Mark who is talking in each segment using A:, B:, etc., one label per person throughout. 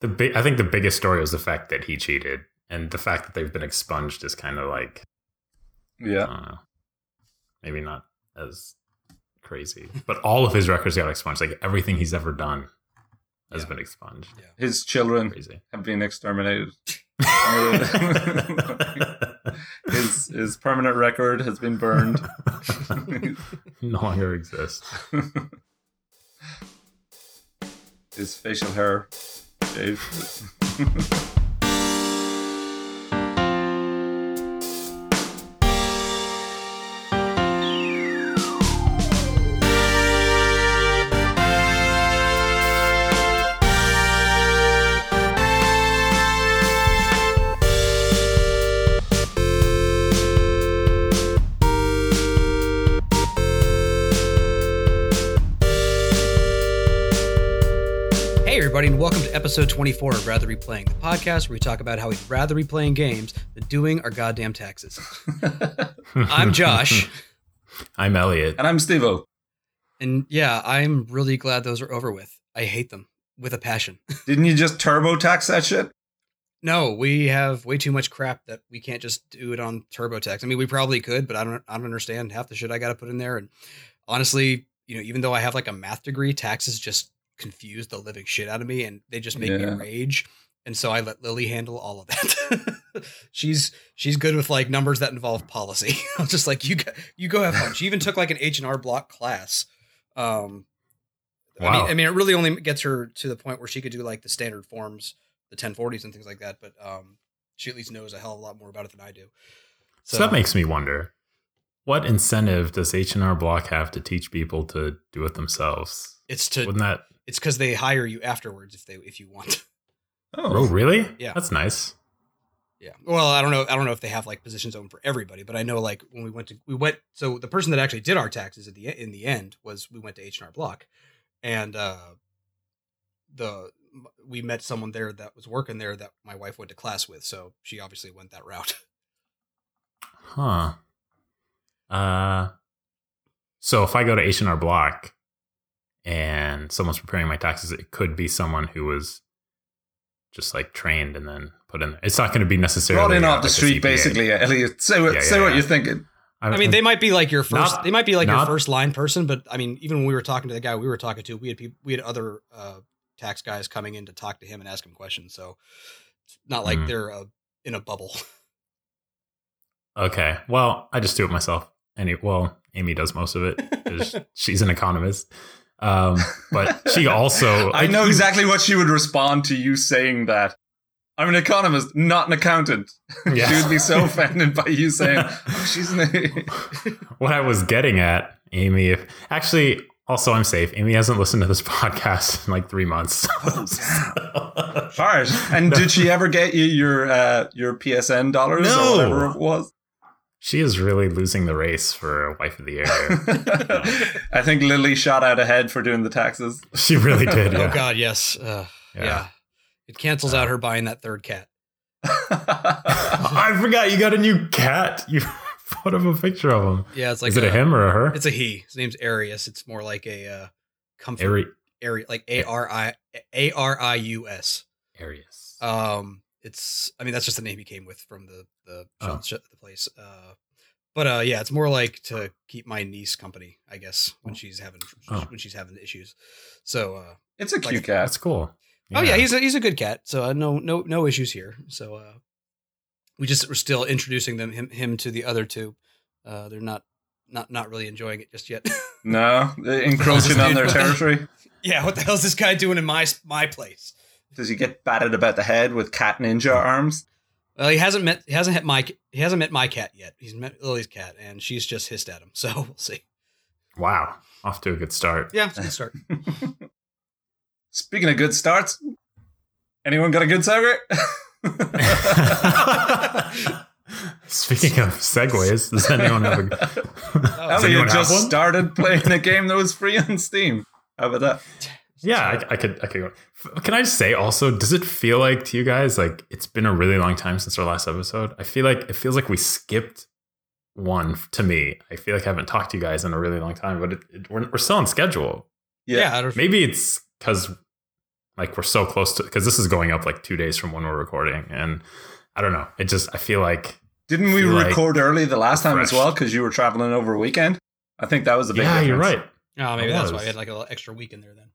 A: the big. I think the biggest story was the fact that he cheated, and the fact that they've been expunged is kind of like,
B: Yeah.
A: I maybe not as crazy, but all of his records got expunged. Like everything he's ever done has
C: Yeah.
A: been expunged.
B: His children
A: Crazy.
B: have been exterminated. his his permanent record has been burned.
A: no longer exists.
B: his facial hair
C: elf. to episode 24 of Rather Be Playing, the podcast where we talk about how we'd rather be playing games than doing our goddamn taxes. I'm Josh,
A: I'm Elliot.
B: and I'm Stevo.
C: and yeah, I'm really glad those are over with. I hate them with a passion.
B: Didn't you just TurboTax that shit?
C: No, we have way too much crap that we can't just do it on TurboTax. I mean, we probably could, but I don't. I don't understand half the shit I got to put in there. And honestly, you know, even though I have like a math degree, taxes just confuse the living shit out of me, and they just make me rage. And so I let Lily handle all of that. she's she's good with like numbers that involve policy. I'm just like you go, you go have fun. She even took like an H and R block class. Um, I
A: Wow.
C: mean, I mean, it really only gets her to the point where she could do like the standard forms, the 1040s and things like that. But um, she at least knows a hell of a lot more about it than I do.
A: So that makes me wonder, what incentive does H and R Block have to teach people to do it themselves?
C: it's to
A: Wouldn't that?
C: It's because they hire you afterwards if they if you want.
A: Oh, really?
C: Yeah.
A: that's nice.
C: yeah. Well, I don't know. I don't know if they have like positions open for everybody, but I know like when we went to we went. So the person that actually did our taxes at the in the end was we went to H and R Block, and uh, the we met someone there that was working there that my wife went to class with. So she obviously went that route.
A: Huh. Uh, so if I go to H and R Block and someone's preparing my taxes, it could be someone who was just like trained and then put in. It's not going to be necessarily
B: Brought in
A: uh,
B: off the
A: like a
B: street,
A: CPA.
B: basically. Elliot, say what
A: Yeah,
B: say
A: yeah,
B: what
A: yeah.
B: you're thinking.
C: I mean, they might be like your first.
A: Not-
C: they might be like your first line person, but I mean, even when we were talking to the guy we were talking to, we had people, we had other uh, tax guys coming in to talk to him and ask him questions. So it's not like
A: Mhm.
C: they're uh, in a bubble.
A: Okay. Well, I just do it myself. Any well, Amy does most of it. she's an economist. Um, but she also
B: I know exactly what she would respond to you saying that. I'm an economist, not an accountant.
A: Yeah.
B: she would be so offended by you saying, oh, she's an.
A: what I was getting at, Amy. If actually, also, I'm safe. Amy hasn't listened to this podcast in like three months.
B: Harsh. And did she ever get you your uh, your PSN dollars
A: No.
B: or whatever it was?
A: She is really losing the race for wife of the year.
B: I think Lily shot out ahead for doing the taxes.
A: she really did. Yeah.
C: Oh God, yes, uh, yeah. It cancels out her buying that third cat.
A: I forgot you got a new cat. You put up a picture of him.
C: Yeah, it's like
A: is it a, him or a her?
C: It's a he. His name's Arius. It's more like a uh, comfort.
A: Ari-
C: Ari- like A R I A R I U S.
A: Arius.
C: Um, it's I mean that's just the name he came with from the the
A: Oh.
C: the place. Uh, but uh, yeah, it's more like to keep my niece company, I guess, when she's having
A: Oh.
C: when she's having issues. So uh,
B: it's a cute
C: Like-
B: cat.
A: That's cool.
C: oh yeah, he's a, he's a good cat. So uh, no no no issues here. So uh, we just we're still introducing them him him to the other two. Uh, they're not not not really enjoying it just yet.
B: No, they're encroaching on their territory.
C: yeah, what the hell's this guy doing in my my place?
B: Does he get batted about the head with cat ninja arms?
C: Well, he hasn't met he hasn't hit my he hasn't met my cat yet. He's met Lily's cat, and she's just hissed at him. So we'll see.
A: wow. Off to a good start.
C: Yeah, it's a good start.
B: Speaking of good starts, anyone got a good segue?
A: Speaking of segues, does anyone have a? does
B: Elliot
A: anyone have
B: just
A: one?
B: started playing a game that was free on Steam. How about that?
A: Yeah, I, I could. I could go. F- Can I just say also? Does it feel like to you guys like it's been a really long time since our last episode? I feel like it feels like we skipped one to me. I feel like I haven't talked to you guys in a really long time, but it, it, we're we're still on schedule.
C: yeah, I don't-
A: Maybe it's because like we're so close to because this is going up like two days from when we're recording, and I don't know. It just I feel like
B: Didn't we
A: feel like
B: record early the last time as well because you were traveling over a weekend? I think that was a big.
A: yeah, you're right.
C: Oh, maybe that's why we had like a little extra week in there then.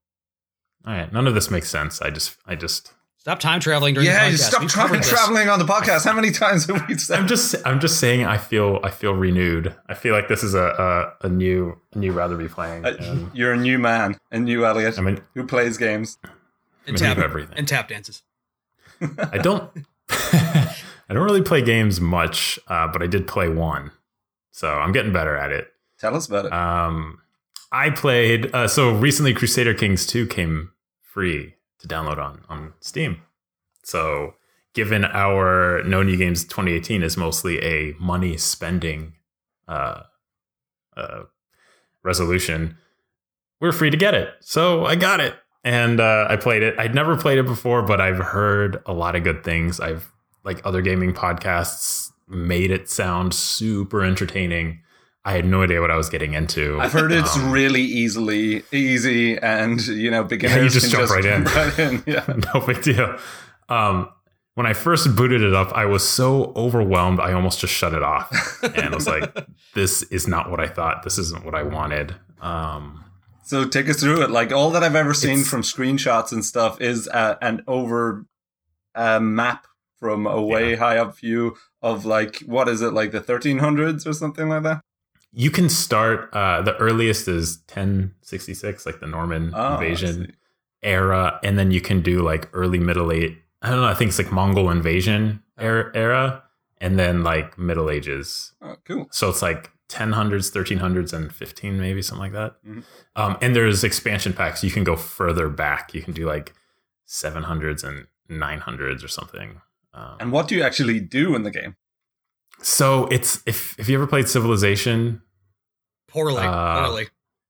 A: All right, none of this makes sense. I just I just
C: Stop time traveling during
B: Yeah,
C: the
B: you
C: podcast.
B: stop
C: We've
B: tra-
C: covered this.
B: traveling on the podcast. How many times have we said?
A: I'm just I'm just saying I feel I feel renewed. I feel like this is a a, a new a new rather be playing.
B: Uh, you're a new man, a new Elliot
A: I mean,
B: who plays games.
C: And tap,
A: everything.
C: and tap dances.
A: I don't I don't really play games much, uh, but I did play one, so I'm getting better at it.
B: Tell us about it.
A: Um, I played uh, so recently. Crusader Kings Two came free to download on on Steam. So, given our No New Games 2018 is mostly a money spending uh, uh, resolution, we're free to get it. So I got it and uh, I played it. I'd never played it before, but I've heard a lot of good things. I've like other gaming podcasts made it sound super entertaining. I had no idea what I was getting into.
B: I've heard it's
A: Um,
B: really easily easy, and you know beginners
A: just
B: can
A: jump right in.
B: right in. Yeah,
A: no big deal. Um, when I first booted it up, I was so overwhelmed, I almost just shut it off and I was like, "This is not what I thought. This isn't what I wanted." Um,
B: So take us through it. Like all that I've ever seen from screenshots and stuff is uh, an over uh, map from a way
A: Yeah.
B: high up view of like what is it like the 1300s or something like that.
A: You can start. Uh, the earliest is 1066, like the Norman
B: Oh,
A: invasion era, and then you can do like early Middle Age. I don't know. I think it's like Mongol invasion era, era and then like Middle Ages.
B: Oh, cool.
A: So it's like 1000s, 1300s, and 15, maybe something like that.
B: Mhm.
A: Um, and there's expansion packs. You can go further back. You can do like 700s and 900s or something. Um,
B: And what do you actually do in the game?
A: so it's if if you ever played Civilization,
C: Poorly,
A: Uh,
C: poorly.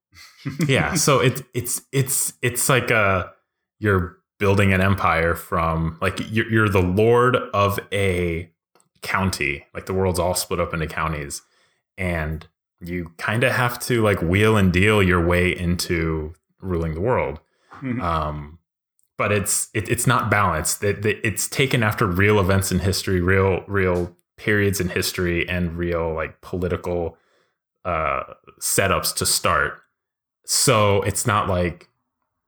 A: yeah. so it's it's it's it's like a you're building an empire from like you're, you're the lord of a county. Like the world's all split up into counties, and you kind of have to like wheel and deal your way into ruling the world.
B: Mhm.
A: Um, but it's it, it's not balanced. It, it- it's taken after real events in history, real real periods in history, and real like political uh, setups to start. So it's not like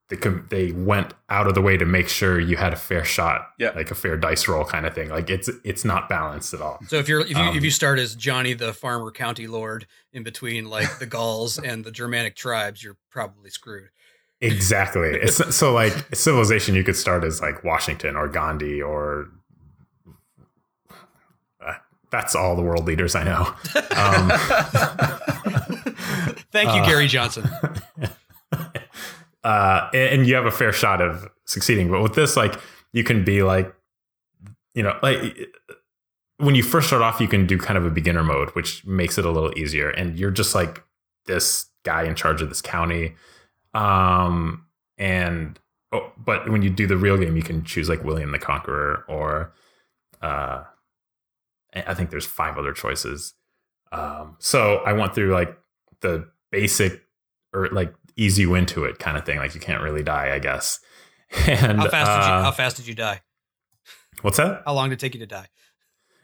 A: they com- they went out of the way to make sure you had a fair shot,
B: Yeah.
A: like a fair dice roll kind of thing. Like it's it's not balanced at all.
C: So if you're if you
A: um,
C: if you start as Johnny the farmer county lord in between like the Gauls and the Germanic tribes, you're probably screwed.
A: Exactly. It's so like civilization. You could start as like Washington or Gandhi or that's all the world leaders I know. Um,
C: Thank you,
A: Uh,
C: Gary Johnson.
A: uh, and, and you have a fair shot of succeeding. But with this, like you can be like, you know, like when you first start off, you can do kind of a beginner mode, which makes it a little easier. And you're just like this guy in charge of this county. Um, and oh, but when you do the real game, you can choose like William the Conqueror or, uh, I think there's five other choices. Um, so I went through like the basic or like ease you into it kind of thing. Like you can't really die, I guess. And
C: How fast did you
A: uh,
C: how fast did you die?
A: what's that?
C: How long did it take you to die?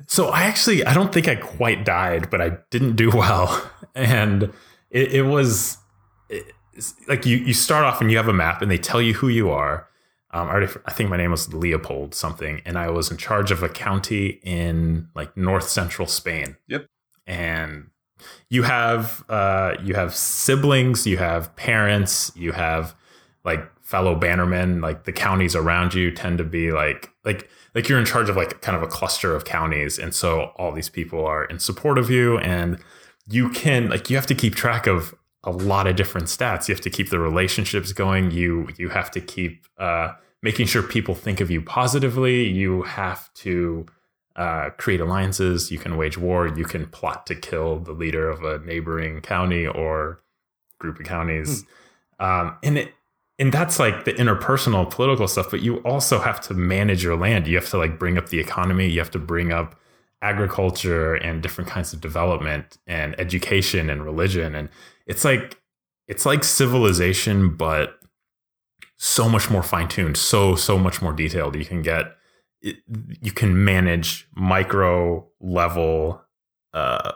A: So I actually I don't think I quite died, but I didn't do well, and it, it was it's like you you start off and you have a map and they tell you who you are. Um, I, already, I think my name was Leopold something, and I was in charge of a county in like north central Spain.
B: Yep.
A: And you have uh, you have siblings, you have parents, you have like fellow bannermen. Like the counties around you tend to be like like like you're in charge of like kind of a cluster of counties, and so all these people are in support of you, and you can like you have to keep track of a lot of different stats. You have to keep the relationships going. You you have to keep uh, making sure people think of you positively. You have to uh, create alliances. You can wage war. You can plot to kill the leader of a neighboring county or group of counties. Um, and it and that's like the interpersonal political stuff. But you also have to manage your land. You have to like bring up the economy. You have to bring up agriculture and different kinds of development and education and religion and it's like it's like civilization but so much more fine tuned, so so much more detailed. You can get it, you can manage micro level uh,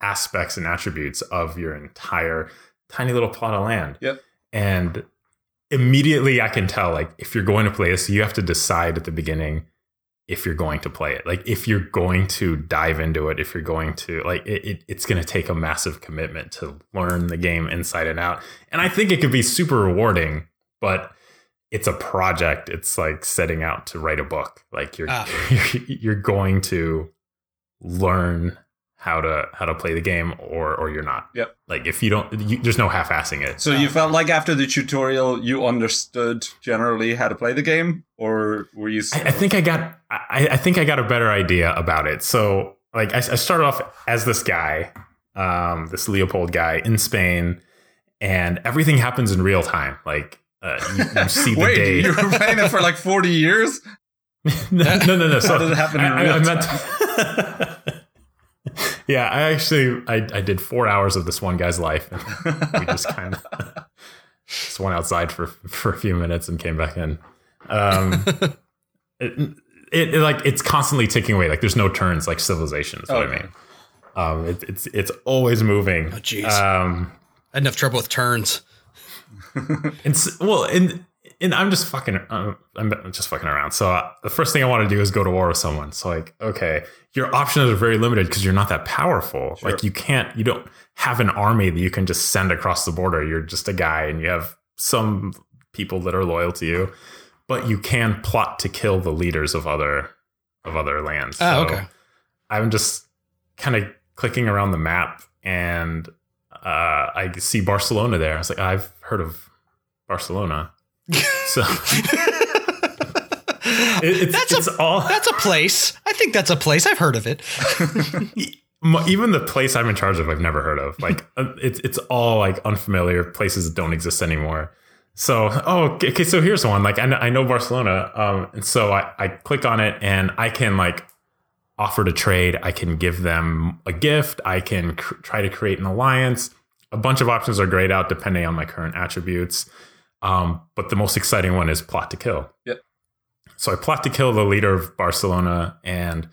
A: aspects and attributes of your entire tiny little plot of land.
B: Yep.
A: And immediately I can tell like if you're going to play this, you have to decide at the beginning if you're going to play it. Like if you're going to dive into it, if you're going to like it, it it's going to take a massive commitment to learn the game inside and out. And I think it could be super rewarding, but it's a project. It's like setting out to write a book. Like you're
C: Ah.
A: you're, you're going to learn how to how to play the game or or you're not.
B: Yep.
A: Like if you don't you, there's no half-assing it.
B: So you felt like after the tutorial, you understood generally how to play the game, or were you?
A: I, I think I got I, I think I got a better idea about it. So like I, I started off as this guy, um, this Leopold guy in Spain, and everything happens in real time. Like uh, you, you see the
B: Wait,
A: day.
B: you were playing it for like forty years.
A: no, no, no, no. So
B: How did it happen in
A: I, I-
B: real
A: I meant- yeah, I actually I, I did four hours of this one guy's life. We just kind of just went outside for for a few minutes and came back in. Um, it, it, it, like it's constantly ticking away. Like there's no turns like civilization. Is what
B: Okay.
A: I mean. Um, it, it's it's always moving.
C: Oh, jeez.
A: Um,
C: I had enough trouble with turns.
A: and well, and and I'm just fucking, uh, I'm just fucking around. So uh, the first thing I want to do is go to war with someone. So like, okay, your options are very limited because you're not that powerful.
B: Sure.
A: Like you can't, you don't have an army that you can just send across the border. You're just a guy, and you have some people that are loyal to you, but you can plot to kill the leaders of other of other lands.
C: Oh,
A: So
C: okay.
A: I'm just kind of clicking around the map and uh, I see Barcelona there. I was like, I've heard of Barcelona. So it, it's,
C: that's
A: it's
C: a
A: all
C: that's a place. I think that's a place. I've heard of it.
A: even the place I'm in charge of, I've never heard of. Like uh, it's it's all like unfamiliar places that don't exist anymore. So oh okay, okay, so here's one. Like I know, I know Barcelona, um, and so I, I click on it and I can like offer to trade. I can give them a gift. I can cr- try to create an alliance. A bunch of options are grayed out depending on my current attributes. Um, but the most exciting one is plot to kill.
B: Yep.
A: So I plot to kill the leader of Barcelona, and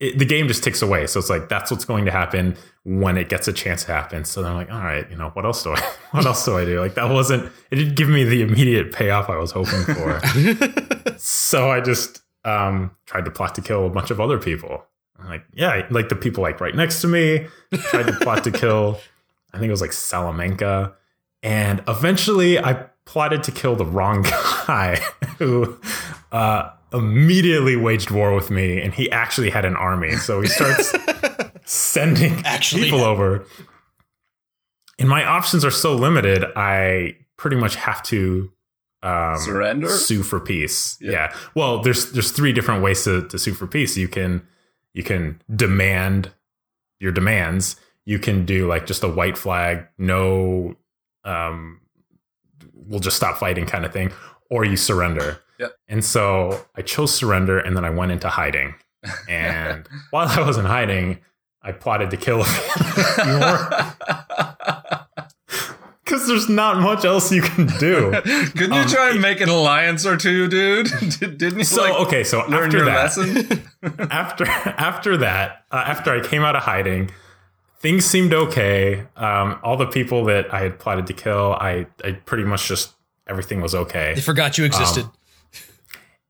A: it, the game just ticks away. So it's like that's what's going to happen when it gets a chance to happen. So then I'm like, all right, you know, what else do I, what else do I do? Like that wasn't, it didn't give me the immediate payoff I was hoping for. so I just um, tried to plot to kill a bunch of other people. I'm like, yeah, like the people like right next to me. Tried to plot to kill. I think it was like Salamanca, and eventually I plotted to kill the wrong guy who uh, immediately waged war with me, and he actually had an army. So he starts sending
C: Actually
A: people over. And my options are so limited. I pretty much have to um,
B: Surrender?
A: sue for peace.
B: Yeah.
A: Yeah. Well, there's there's three different ways to, to sue for peace. You can you can demand your demands. You can do like just a white flag, no, um, we'll just stop fighting kind of thing, or you surrender.
B: Yep.
A: And so I chose surrender, and then I went into hiding. And while I was in hiding, I plotted to kill a few more because there's not much else you can do.
B: Couldn't you
A: Um,
B: try and make an alliance or two, dude? Did- Didn't you
A: So
B: like
A: okay, so after that,
B: lesson?
A: after after that, uh, after I came out of hiding, things seemed okay. Um, all the people that I had plotted to kill, I I pretty much just everything was okay.
C: They forgot you existed.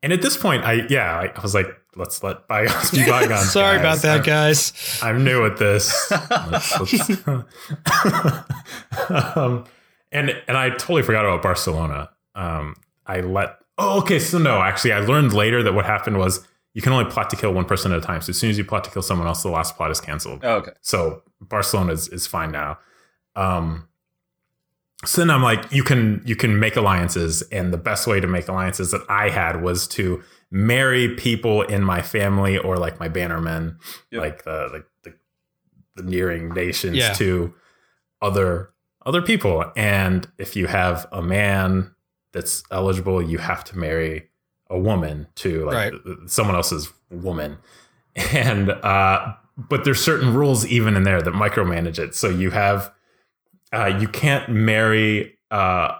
A: And at this point, I yeah, I, I was like, let's let bygones be bygones.
C: Sorry
A: guys.
C: about that,
A: I'm-
C: guys.
A: I'm new at this. Let's- let's- um, and and I totally forgot about Barcelona. Um, I let. Oh, okay. So no, actually, I learned later that what happened was you can only plot to kill one person at a time. So as soon as you plot to kill someone else, the last plot is canceled.
B: Oh, okay.
A: So Barcelona is, is fine now. Um, so then I'm like, you can you can make alliances, and the best way to make alliances that I had was to marry people in my family or like my bannermen,
B: Yep.
A: like the like the, the nearing nations
C: Yeah.
A: to other other people. And if you have a man that's eligible, you have to marry a woman to like
C: Right.
A: th- th- someone else's woman. And uh but there's certain rules even in there that micromanage it. So you have uh you can't marry uh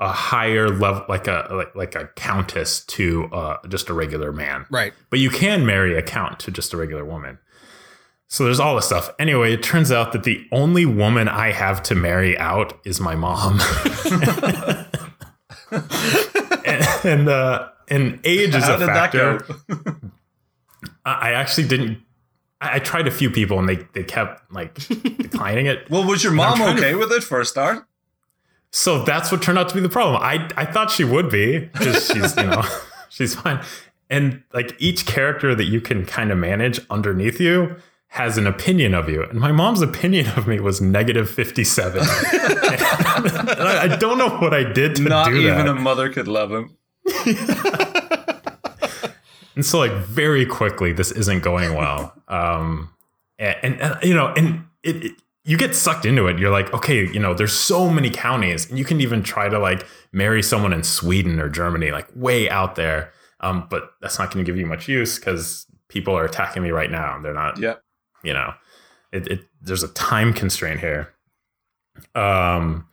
A: a higher level, like a like, like a countess to uh, just a regular man.
C: Right.
A: But you can marry a count to just a regular woman. So there's all this stuff. Anyway, it turns out that the only woman I have to marry out is my mom. and and, uh, and age is
B: How
A: a factor. I actually didn't. I I tried a few people and they, they kept like declining it.
B: Well, was your mom
A: trying to-
B: okay with it for a start?
A: So that's what turned out to be the problem. I I thought she would be because she's you know she's fine. And like each character that you can kind of manage underneath you has an opinion of you. And my mom's opinion of me was negative 57. I, I don't know what I did to
B: Not
A: do
B: even
A: that.
B: a mother could love him.
A: And so like very quickly this isn't going well. Um and, and, and, you know and it, it you get sucked into it. You're like okay you know there's so many counties and you can even try to like marry someone in sweden or germany like way out there. Um but that's not going to give you much use because people are attacking me right now. And they're not
B: Yeah.
A: you know it, it there's a time constraint here. Um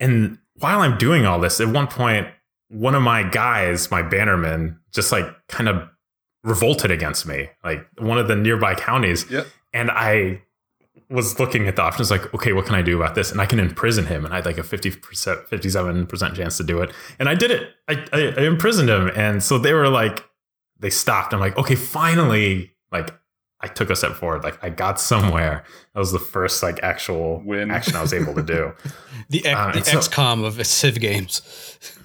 A: and while i'm doing all this at one point one of my guys my bannerman just like kind of revolted against me like one of the nearby counties.
B: Yep.
A: and i was looking at the options like okay what can i do about this? And i can imprison him and i had like a 50% 57% chance to do it. And i did it. I, I, I imprisoned him. And so they were like they stopped. I'm like okay finally like i took a step forward like i got somewhere that was the first like actual
B: Win.
A: action i was able to do
C: The, X,
A: Uh,
C: the
A: so-
C: XCOM of Civ games.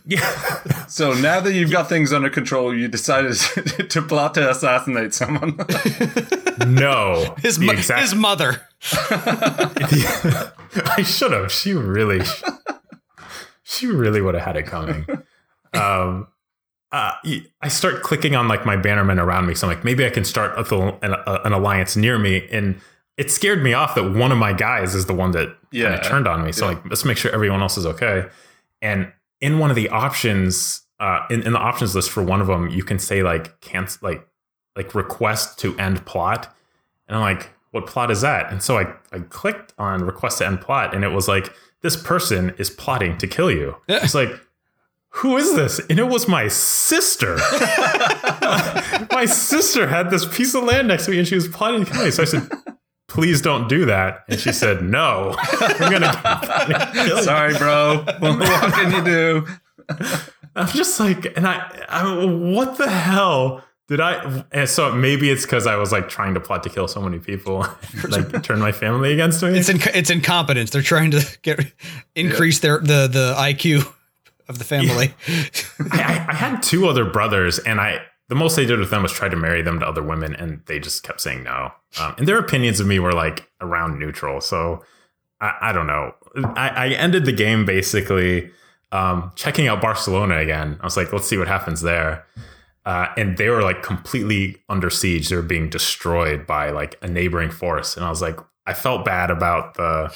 A: yeah
B: So now that you've got things under control, you decided to plot to assassinate someone.
A: no
C: His, mo-
A: exact-
C: his mother.
A: I should have. She really, she really would have had it coming. Um, uh, I start clicking on like my bannermen around me, so I'm like, maybe I can start a, an, an alliance near me, and it scared me off that one of my guys is the one that
B: Yeah.
A: turned on me. So
B: Yeah.
A: like, let's make sure everyone else is okay. And in one of the options, uh, in, in the options list for one of them, you can say like cancel, like like request to end plot, and I'm like, what plot is that? And so I I clicked on request to end plot, and it was like this person is plotting to kill you. Yeah. It's like. Who is this? And it was my sister. my sister had this piece of land next to me and she was plotting to kill me. So I said, please don't do that. And she said, no, I'm going to kill you.
B: Sorry, bro. What, what can you do?
A: I'm just like, and I, I, what the hell did I? And so maybe it's because I was like trying to plot to kill so many people, like turn my family against me.
C: It's inc- it's incompetence. They're trying to get increase their the the IQ of the family.
A: I, I, I had two other brothers, and I the most they did with them was try to marry them to other women, and they just kept saying no. Um, and their opinions of me were like around neutral. So I, I don't know. I, I ended the game basically um, checking out Barcelona again. I was like, let's see what happens there. Uh, and they were like completely under siege. They were being destroyed by like a neighboring force. And I was like, I felt bad about the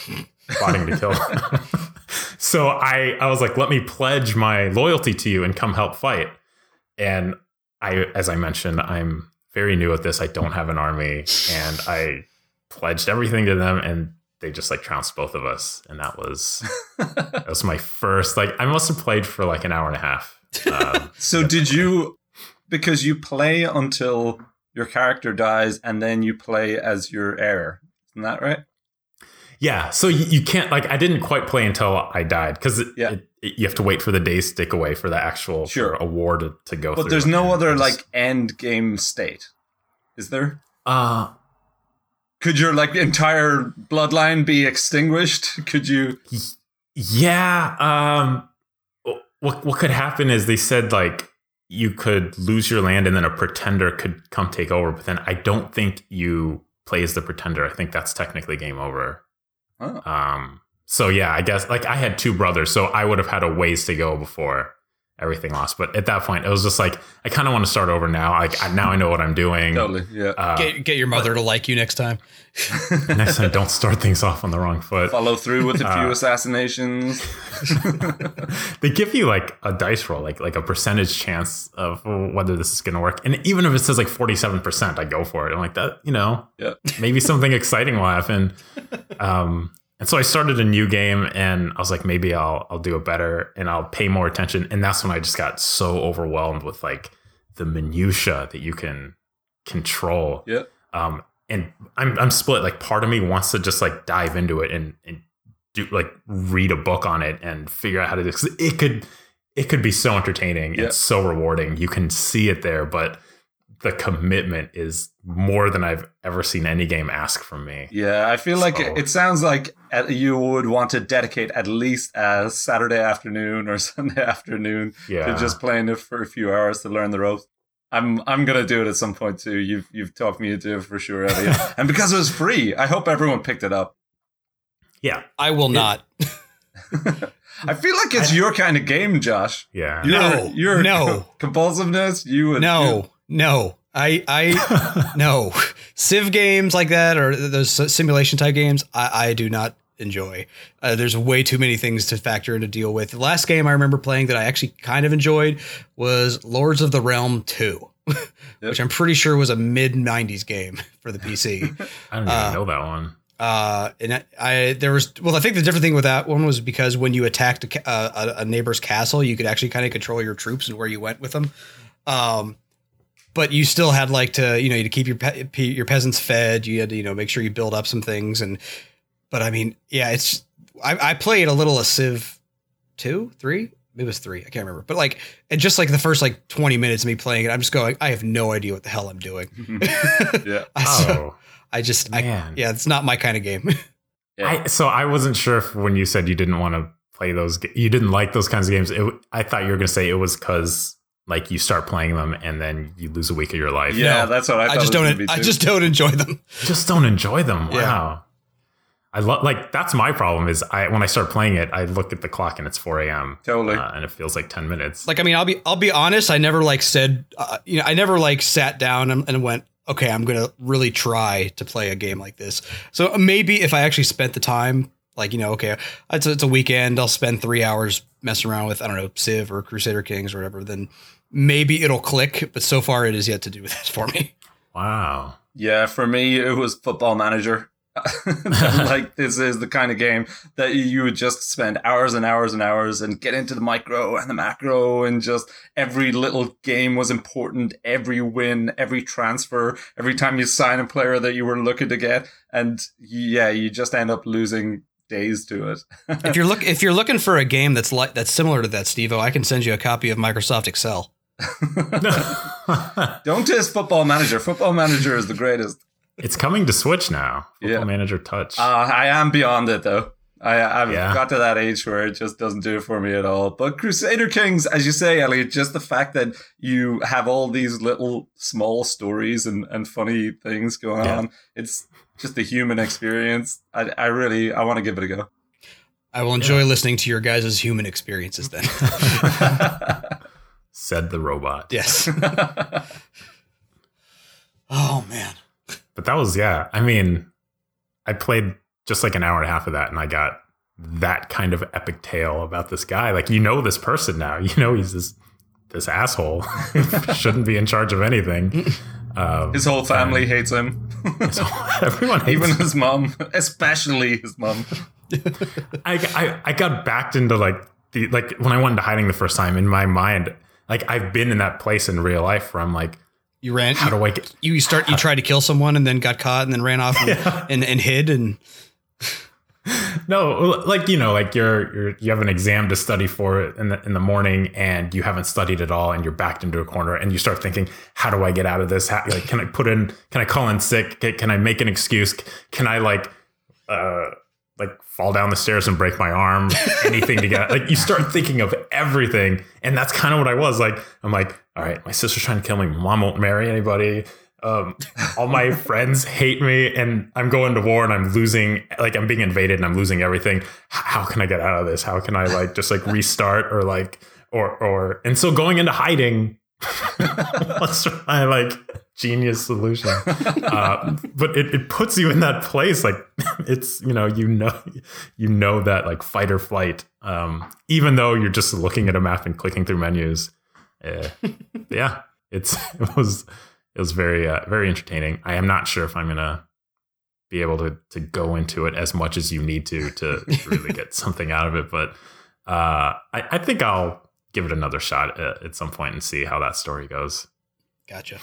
A: plotting to kill. so I, I was like, let me pledge my loyalty to you and come help fight. And I, as I mentioned, I'm very new at this. I don't have an army, and I pledged everything to them, and they just like trounced both of us. And that was that was my first. Like I must have played for like an hour and a half. Um,
B: So did you because you play until your character dies and then you play as your heir. Isn't that right?
A: Yeah, so you, you can't like I didn't quite play until I died because
B: Yeah.
A: it, it, you have to wait for the days stick away for the actual
B: Sure.
A: award to, to go.
B: But
A: through.
B: there's no other like end game state. Is there?
A: uh
B: Could your like entire bloodline be extinguished? Could you
A: yeah um what what could happen is they said like you could lose your land and then a pretender could come take over but then I don't think you play as the pretender I think that's technically game over
B: Oh.
A: um so yeah I guess like I had two brothers so I would have had a ways to go before everything lost but at that point it was just like I kind of want to start over now like I, now I know what I'm doing
B: totally yeah.
A: uh,
C: Get, get your mother to like you next time.
A: next time don't start things off on the wrong foot
B: Follow through with a few
A: Uh,
B: assassinations.
A: they give you like a dice roll, like like a percentage chance of whether this is going to work. And even if it says like forty seven percent, I go for it. I'm like that, you know,
B: Yeah.
A: maybe something exciting will happen. Um, and so I started a new game, and I was like, maybe I'll I'll do it better, and I'll pay more attention. And that's when I just got so overwhelmed with like the minutia that you can control.
B: Yeah.
A: Um, and I'm I'm split. Like, part of me wants to just like dive into it and and do like read a book on it and figure out how to do. Cause it could it could be so entertaining
B: Yeah.
A: and so rewarding. You can see it there, but the commitment is more than I've ever seen any game ask from me.
B: Yeah, I feel like
A: So-
B: it, it sounds like you would want to dedicate at least a Saturday afternoon or Sunday afternoon
A: Yeah.
B: to just playing it for a few hours to learn the ropes. I'm I'm gonna do it at some point too. You've you've talked me into it for sure, Elliot. and because it was free, I hope everyone picked it up.
A: yeah.
C: I will not.
B: I feel like it's your kind of game, Josh.
A: Yeah.
B: Your,
C: No,
B: your
C: no.
B: compulsiveness. You would
C: No, no. I I no Civ games like that or those simulation type games. I, I do not enjoy. Uh, there's way too many things to factor in to deal with. The last game I remember playing that I actually kind of enjoyed was Lords of the Realm Two, which I'm pretty sure was a mid '90s game for the PC.
A: I don't even
C: Uh,
A: know that one.
C: uh, and I, I there was well, I think the different thing with that one was because when you attacked a, uh, a, a neighbor's castle, you could actually kind of control your troops and where you went with them. Um, but you still had like to you know to keep your pe- pe- your peasants fed. You had to you know make sure you build up some things and. But I mean, yeah, it's I, I played a little of Civ two, three. Maybe it was three. I can't remember. But like, and just like the first like twenty minutes of me playing it, I'm just going. I have no idea what the hell I'm doing. Mm-hmm.
B: yeah.
C: I, so-
A: Oh,
C: I just, I,
A: man.
C: yeah, it's not my kind of game.
B: Yeah.
A: I, so I wasn't sure if when you said you didn't want to play those, you didn't like those kinds of games. It, I thought you were going to say it was because like you start playing them and then you lose a week of your life.
B: yeah,
C: No,
B: that's what I,
C: I just
B: was
C: don't.
B: be
C: I just don't enjoy them.
A: just don't enjoy them.
C: Yeah.
A: I love like that's my problem is I when I start playing it I look at the clock and it's 4 a.m.
B: Totally.
A: uh, and it feels like 10 minutes.
C: Like, I mean, I'll be, I'll be honest. I never like said, uh, you know, I never like sat down and, and went, okay, I'm gonna really try to play a game like this. So maybe if I actually spent the time, like, you know, okay, it's a, it's a weekend, I'll spend three hours messing around with, I don't know, Civ or Crusader Kings or whatever. Then maybe it'll click. But so far, it is yet to do that for me.
A: wow.
B: Yeah, for me, it was Football Manager. like this is the kind of game that you would just spend hours and hours and hours and get into the micro and the macro and just every little game was important every win every transfer every time you sign a player that you were looking to get and yeah you just end up losing days to it
C: if you're look, if you're looking for a game that's like that's similar to that, Stevo, I can send you a copy of Microsoft Excel.
B: don't diss football manager football manager is the greatest
A: it's coming to Switch now. Football
B: Yeah.
A: Manager Touch.
B: Uh, I am beyond it though. I, I've
A: Yeah.
B: got to that age where it just doesn't do it for me at all. But Crusader Kings, as you say, Elliot, just the fact that you have all these little small stories and, and funny things going
A: Yeah.
B: on, it's just a human experience. I, I really, I want to give it a go.
C: I will enjoy listening to your guys' human experiences then.
A: Said the robot.
C: yes. Oh man.
A: But that was yeah. I mean, I played just like an hour and a half of that, and I got that kind of epic tale about this guy. Like you know this person now. You know he's this this asshole shouldn't be in charge of anything. Um,
B: His whole family hates him,
A: so everyone hates
B: even
A: him.
B: his mom, especially his mom.
A: I, I I got backed into like the like when I went into hiding the first time in my mind. Like I've been in that place in real life where I'm like,
C: You ran
A: how do I get?
C: you start you tried to kill someone and then got caught and then ran off and, and, and hid and
A: No, like you know, like you're you're you have an exam to study for it in the in the morning, and you haven't studied at all, and you're backed into a corner, and you start thinking, how do I get out of this? How, like, can I put in? Can I call in sick? Can, can I make an excuse? Can I like, uh, like fall down the stairs and break my arm? Anything to get like you start thinking of everything, and that's kind of what I was like. I'm like, all right, my sister's trying to kill me. My mom won't marry anybody. Um, all my friends hate me, and I'm going to war, and I'm losing. Like I'm being invaded, and I'm losing everything. How can I get out of this? How can I like just like restart or like or or and so going into hiding was my like genius solution. Uh, but it, it puts you in that place, like it's you know you know you know that like fight or flight, um, even though you're just looking at a map and clicking through menus. Uh, yeah, it's it was it was very uh, very entertaining. I am not sure if I'm gonna be able to to go into it as much as you need to to really get something out of it. But uh, I, I think I'll give it another shot at, at some point and see how that story goes.
C: Gotcha.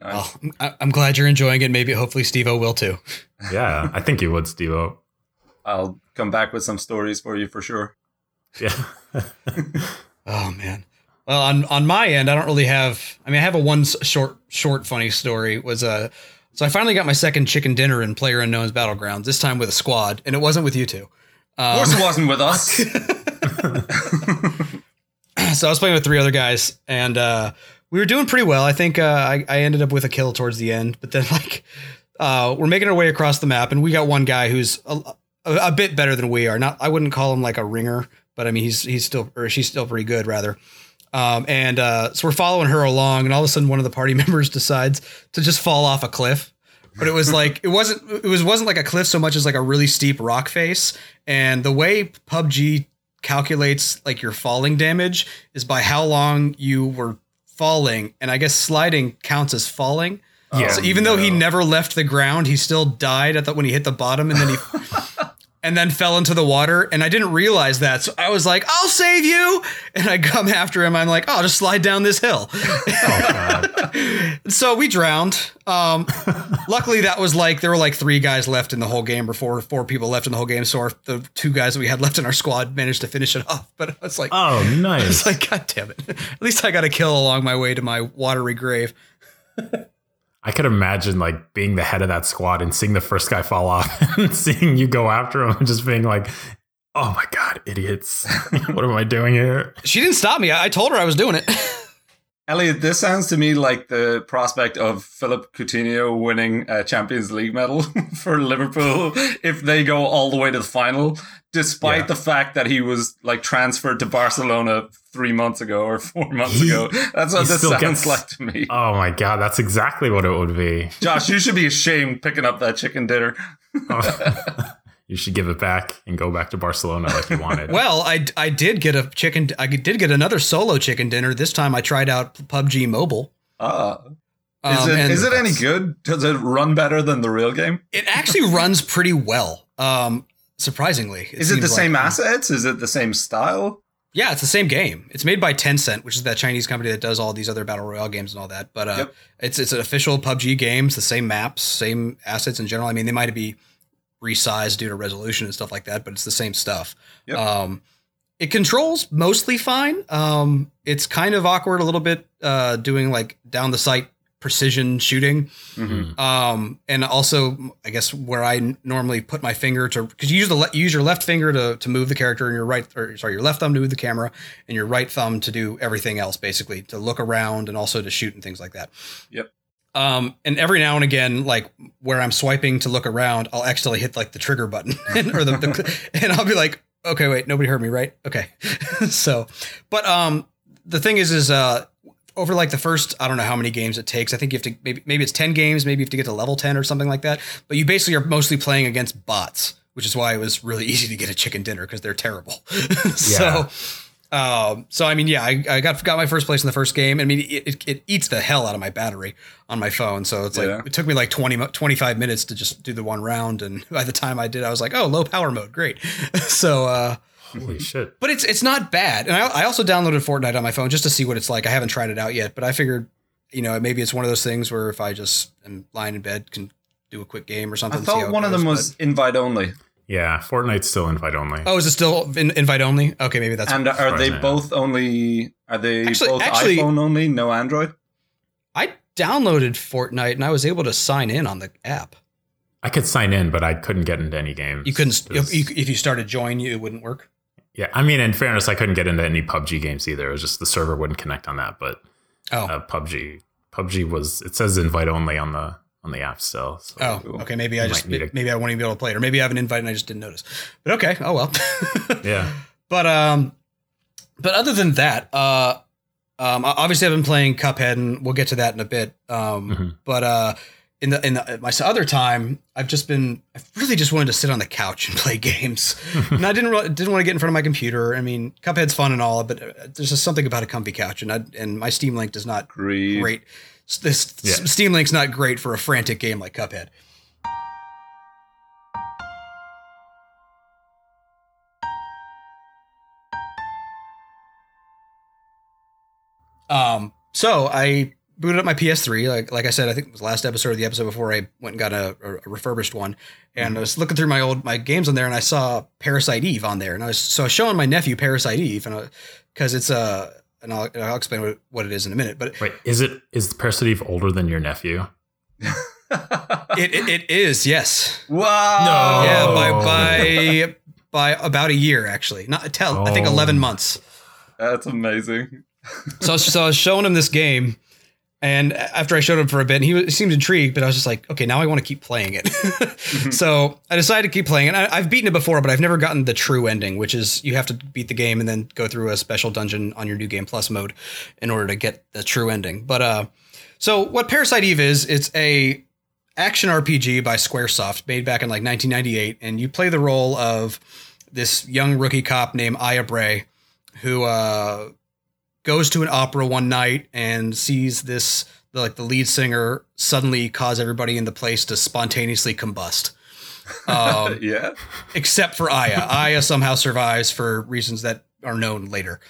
B: Nice.
C: Well, I- I'm glad you're enjoying it. Maybe, hopefully, Stevo will too.
A: Yeah, I think you would, Steve.
B: I'll come back with some stories for you for sure.
A: Yeah.
C: Oh man. Well, on on my end, I don't really have. I mean, I have a one short short funny story. Was uh, so I finally got my second chicken dinner in PlayerUnknown's Battlegrounds. This time with a squad, and it wasn't with you two.
B: Of
C: Um,
B: course, it wasn't with us.
C: so I was playing with three other guys, and uh, we were doing pretty well. I think uh, I, I ended up with a kill towards the end, but then like uh, we're making our way across the map, and we got one guy who's a, a, a bit better than we are. Not I wouldn't call him like a ringer, but I mean he's he's still or she's still pretty good rather. Um, and uh, so we're following her along, and all of a sudden one of the party members decides to just fall off a cliff. But it was like it wasn't it was wasn't like a cliff so much as like a really steep rock face. And the way PUBG calculates like your falling damage is by how long you were falling, and I guess sliding counts as falling.
A: Yeah.
C: So even though he never left the ground, he still died at the when he hit the bottom, and then he and then fell into the water. And I didn't realize that, so I was like, "I'll save you!" And I come after him. I'm like, "Oh, just slide down this hill."
A: Oh,
C: so we drowned. Um, luckily, that was like there were like three guys left in the whole game, or four four people left in the whole game. So our, the two guys that we had left in our squad managed to finish it off. But it's like,
A: Oh,
C: it's
A: nice.
C: like, God damn it! At least I got a kill along my way to my watery grave.
A: I could imagine like being the head of that squad and seeing the first guy fall off and seeing you go after him and just being like, oh my God, idiots. what am I doing here?
C: She didn't stop me. I, I told her I was doing it.
B: Elliot, this sounds to me like the prospect of Philip Coutinho winning a Champions League medal for Liverpool if they go all the way to the final, despite
A: Yeah.
B: the fact that he was like transferred to Barcelona three months ago or four months
A: He-
B: ago. That's what this sounds
A: gets-
B: like to me.
A: Oh my God, that's exactly what it would be.
B: Josh, you should be ashamed picking up that chicken dinner.
A: you should give it back and go back to Barcelona like you wanted.
C: well, I, I did get a chicken. I did get another solo chicken dinner. This time I tried out PUBG Mobile.
B: Ah. Is,
C: Um,
B: it,
C: and
B: is it any good? Does it run better than the real game?
C: It actually runs pretty well. Um, surprisingly,
B: Is it the same
C: like-
B: assets? Is it the same style?
C: Yeah, it's the same game. It's made by Tencent, which is that Chinese company that does all these other battle royale games and all that. But uh,
B: Yep.
C: it's it's an official PUBG games, the same maps, same assets in general. I mean, they might be resized due to resolution and stuff like that, but it's the same stuff.
B: Yep.
C: Um, it controls mostly fine. Um, it's kind of awkward a little bit uh, doing like down the sight precision shooting.
B: Mhm.
C: Um, and also, I guess where I normally put my finger to, because you use the le- you use your left finger to to move the character, and your right, or sorry, your left thumb to move the camera, and your right thumb to do everything else, basically to look around and also to shoot and things like that.
B: Yep.
C: Um, and every now and again, like where I'm swiping to look around, I'll accidentally hit like the trigger button, or the, the and I'll be like, okay, wait, nobody heard me, right? Okay. so, but um, the thing is, is uh, over like the first, I don't know how many games it takes. I think you have to maybe maybe it's ten games, maybe you have to get to level ten or something like that. But you basically are mostly playing against bots, which is why it was really easy to get a chicken dinner because they're terrible. so. Um, so I mean, yeah, I, I got got my first place in the first game. I mean, it, it, it eats the hell out of my battery on my phone. So it's like
B: Yeah.
C: it took me like 20, 25 minutes to just do the one round, and by the time I did, I was like, oh, low power mode, great. so, uh,
A: Holy hmm. shit.
C: but it's it's not bad. And I, I also downloaded Fortnite on my phone just to see what it's like. I haven't tried it out yet, but I figured, you know, maybe it's one of those things where if I just am lying in bed, can do a quick game or something. see how
B: thought
C: it
B: one of
C: goes,
B: them was
C: but-
B: invite only.
A: Yeah, Fortnite's still invite only.
C: Oh, is it still in, invite only? Okay, maybe that's.
B: and
A: far
B: are they
A: I know.
B: both only? Are they
C: Actually-
B: both
C: actually-
B: iPhone only? No Android.
C: I downloaded Fortnite and I was able to sign in on the app.
A: I could sign in, but I couldn't get into any games.
C: You couldn't if
A: 'cause-
C: you, if you started join, you it wouldn't work.
A: Yeah, I mean, in fairness, I couldn't get into any PUBG games either. It was just the server wouldn't connect on that. But
C: Oh,
A: uh, PUBG, PUBG was it says invite only on the on the app still. So.
C: oh, okay. Maybe I just
A: might a-
C: maybe I won't even be able to play it, or maybe I have an invite and I just didn't notice. But okay, oh well.
A: yeah.
C: But um, but other than that, uh, um, obviously I've been playing Cuphead, and we'll get to that in a bit. Um,
A: Mhm.
C: but uh, in the in the, my other time, I've just been I really just wanted to sit on the couch and play games, and I didn't didn't want to get in front of my computer. I mean, Cuphead's fun and all, but uh, there's just something about a comfy couch, and I, and my Steam Link does not great. This
A: yeah.
C: Steam Link's not great for a frantic game like Cuphead. Um, so I booted up my PS3. Like like I said, I think it was last episode or the episode before I went and got a, a refurbished one. And I was looking through my old my games on there, and I saw Parasite Eve on there, and I was so I was showing my nephew Parasite Eve, and because it's a uh, and I'll, I'll explain what, what it is in a minute. But
A: Wait, is it is Parasite Eve older than your nephew?
C: it, it it is yes.
B: wow. No.
C: Yeah,
A: Oh.
C: by by by about a year actually. Not tell I think
A: Oh.
C: eleven months.
B: That's amazing.
C: So so I was showing him this game, and after I showed him for a bit, he, was, he seemed intrigued. But I was just like, okay, now I want to keep playing it. so I decided to keep playing it. I, I've beaten it before, but I've never gotten the true ending, which is you have to beat the game and then go through a special dungeon on your new game plus mode in order to get the true ending. But uh, so what Parasite Eve is, it's a action RPG by SquareSoft made back in like 1998, and you play the role of this young rookie cop named Aya Brea, who uh, goes to an opera one night and sees this like the lead singer suddenly cause everybody in the place to spontaneously combust. Um,
B: yeah.
C: except for Aya. Aya somehow survives for reasons that are known later.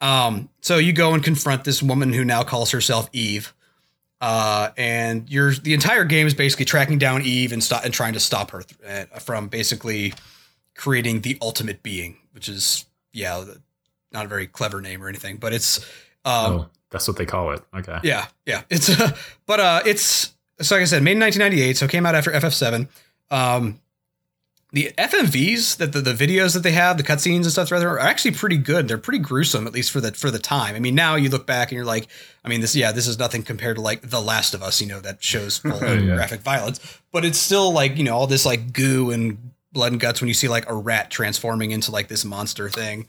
C: Um, so you go and confront this woman who now calls herself Eve. Uh, and you're the entire game is basically tracking down Eve and stop and trying to stop her th- uh, from basically creating the ultimate being, which is yeah, the- not a very clever name or anything, but it's um,
A: oh, that's what they call it. Okay.
C: yeah, yeah. It's uh, but uh, it's so like I said, made in 1998, so it came out after FF7. Um, the FMVs that the, the videos that they have, the cutscenes and stuff, rather, are actually pretty good. They're pretty gruesome, at least for the for the time. I mean, now you look back and you're like, I mean, this yeah, this is nothing compared to like The Last of Us, you know, that shows full
A: Yeah.
C: graphic violence, but it's still like you know all this like goo and blood and guts when you see like a rat transforming into like this monster thing.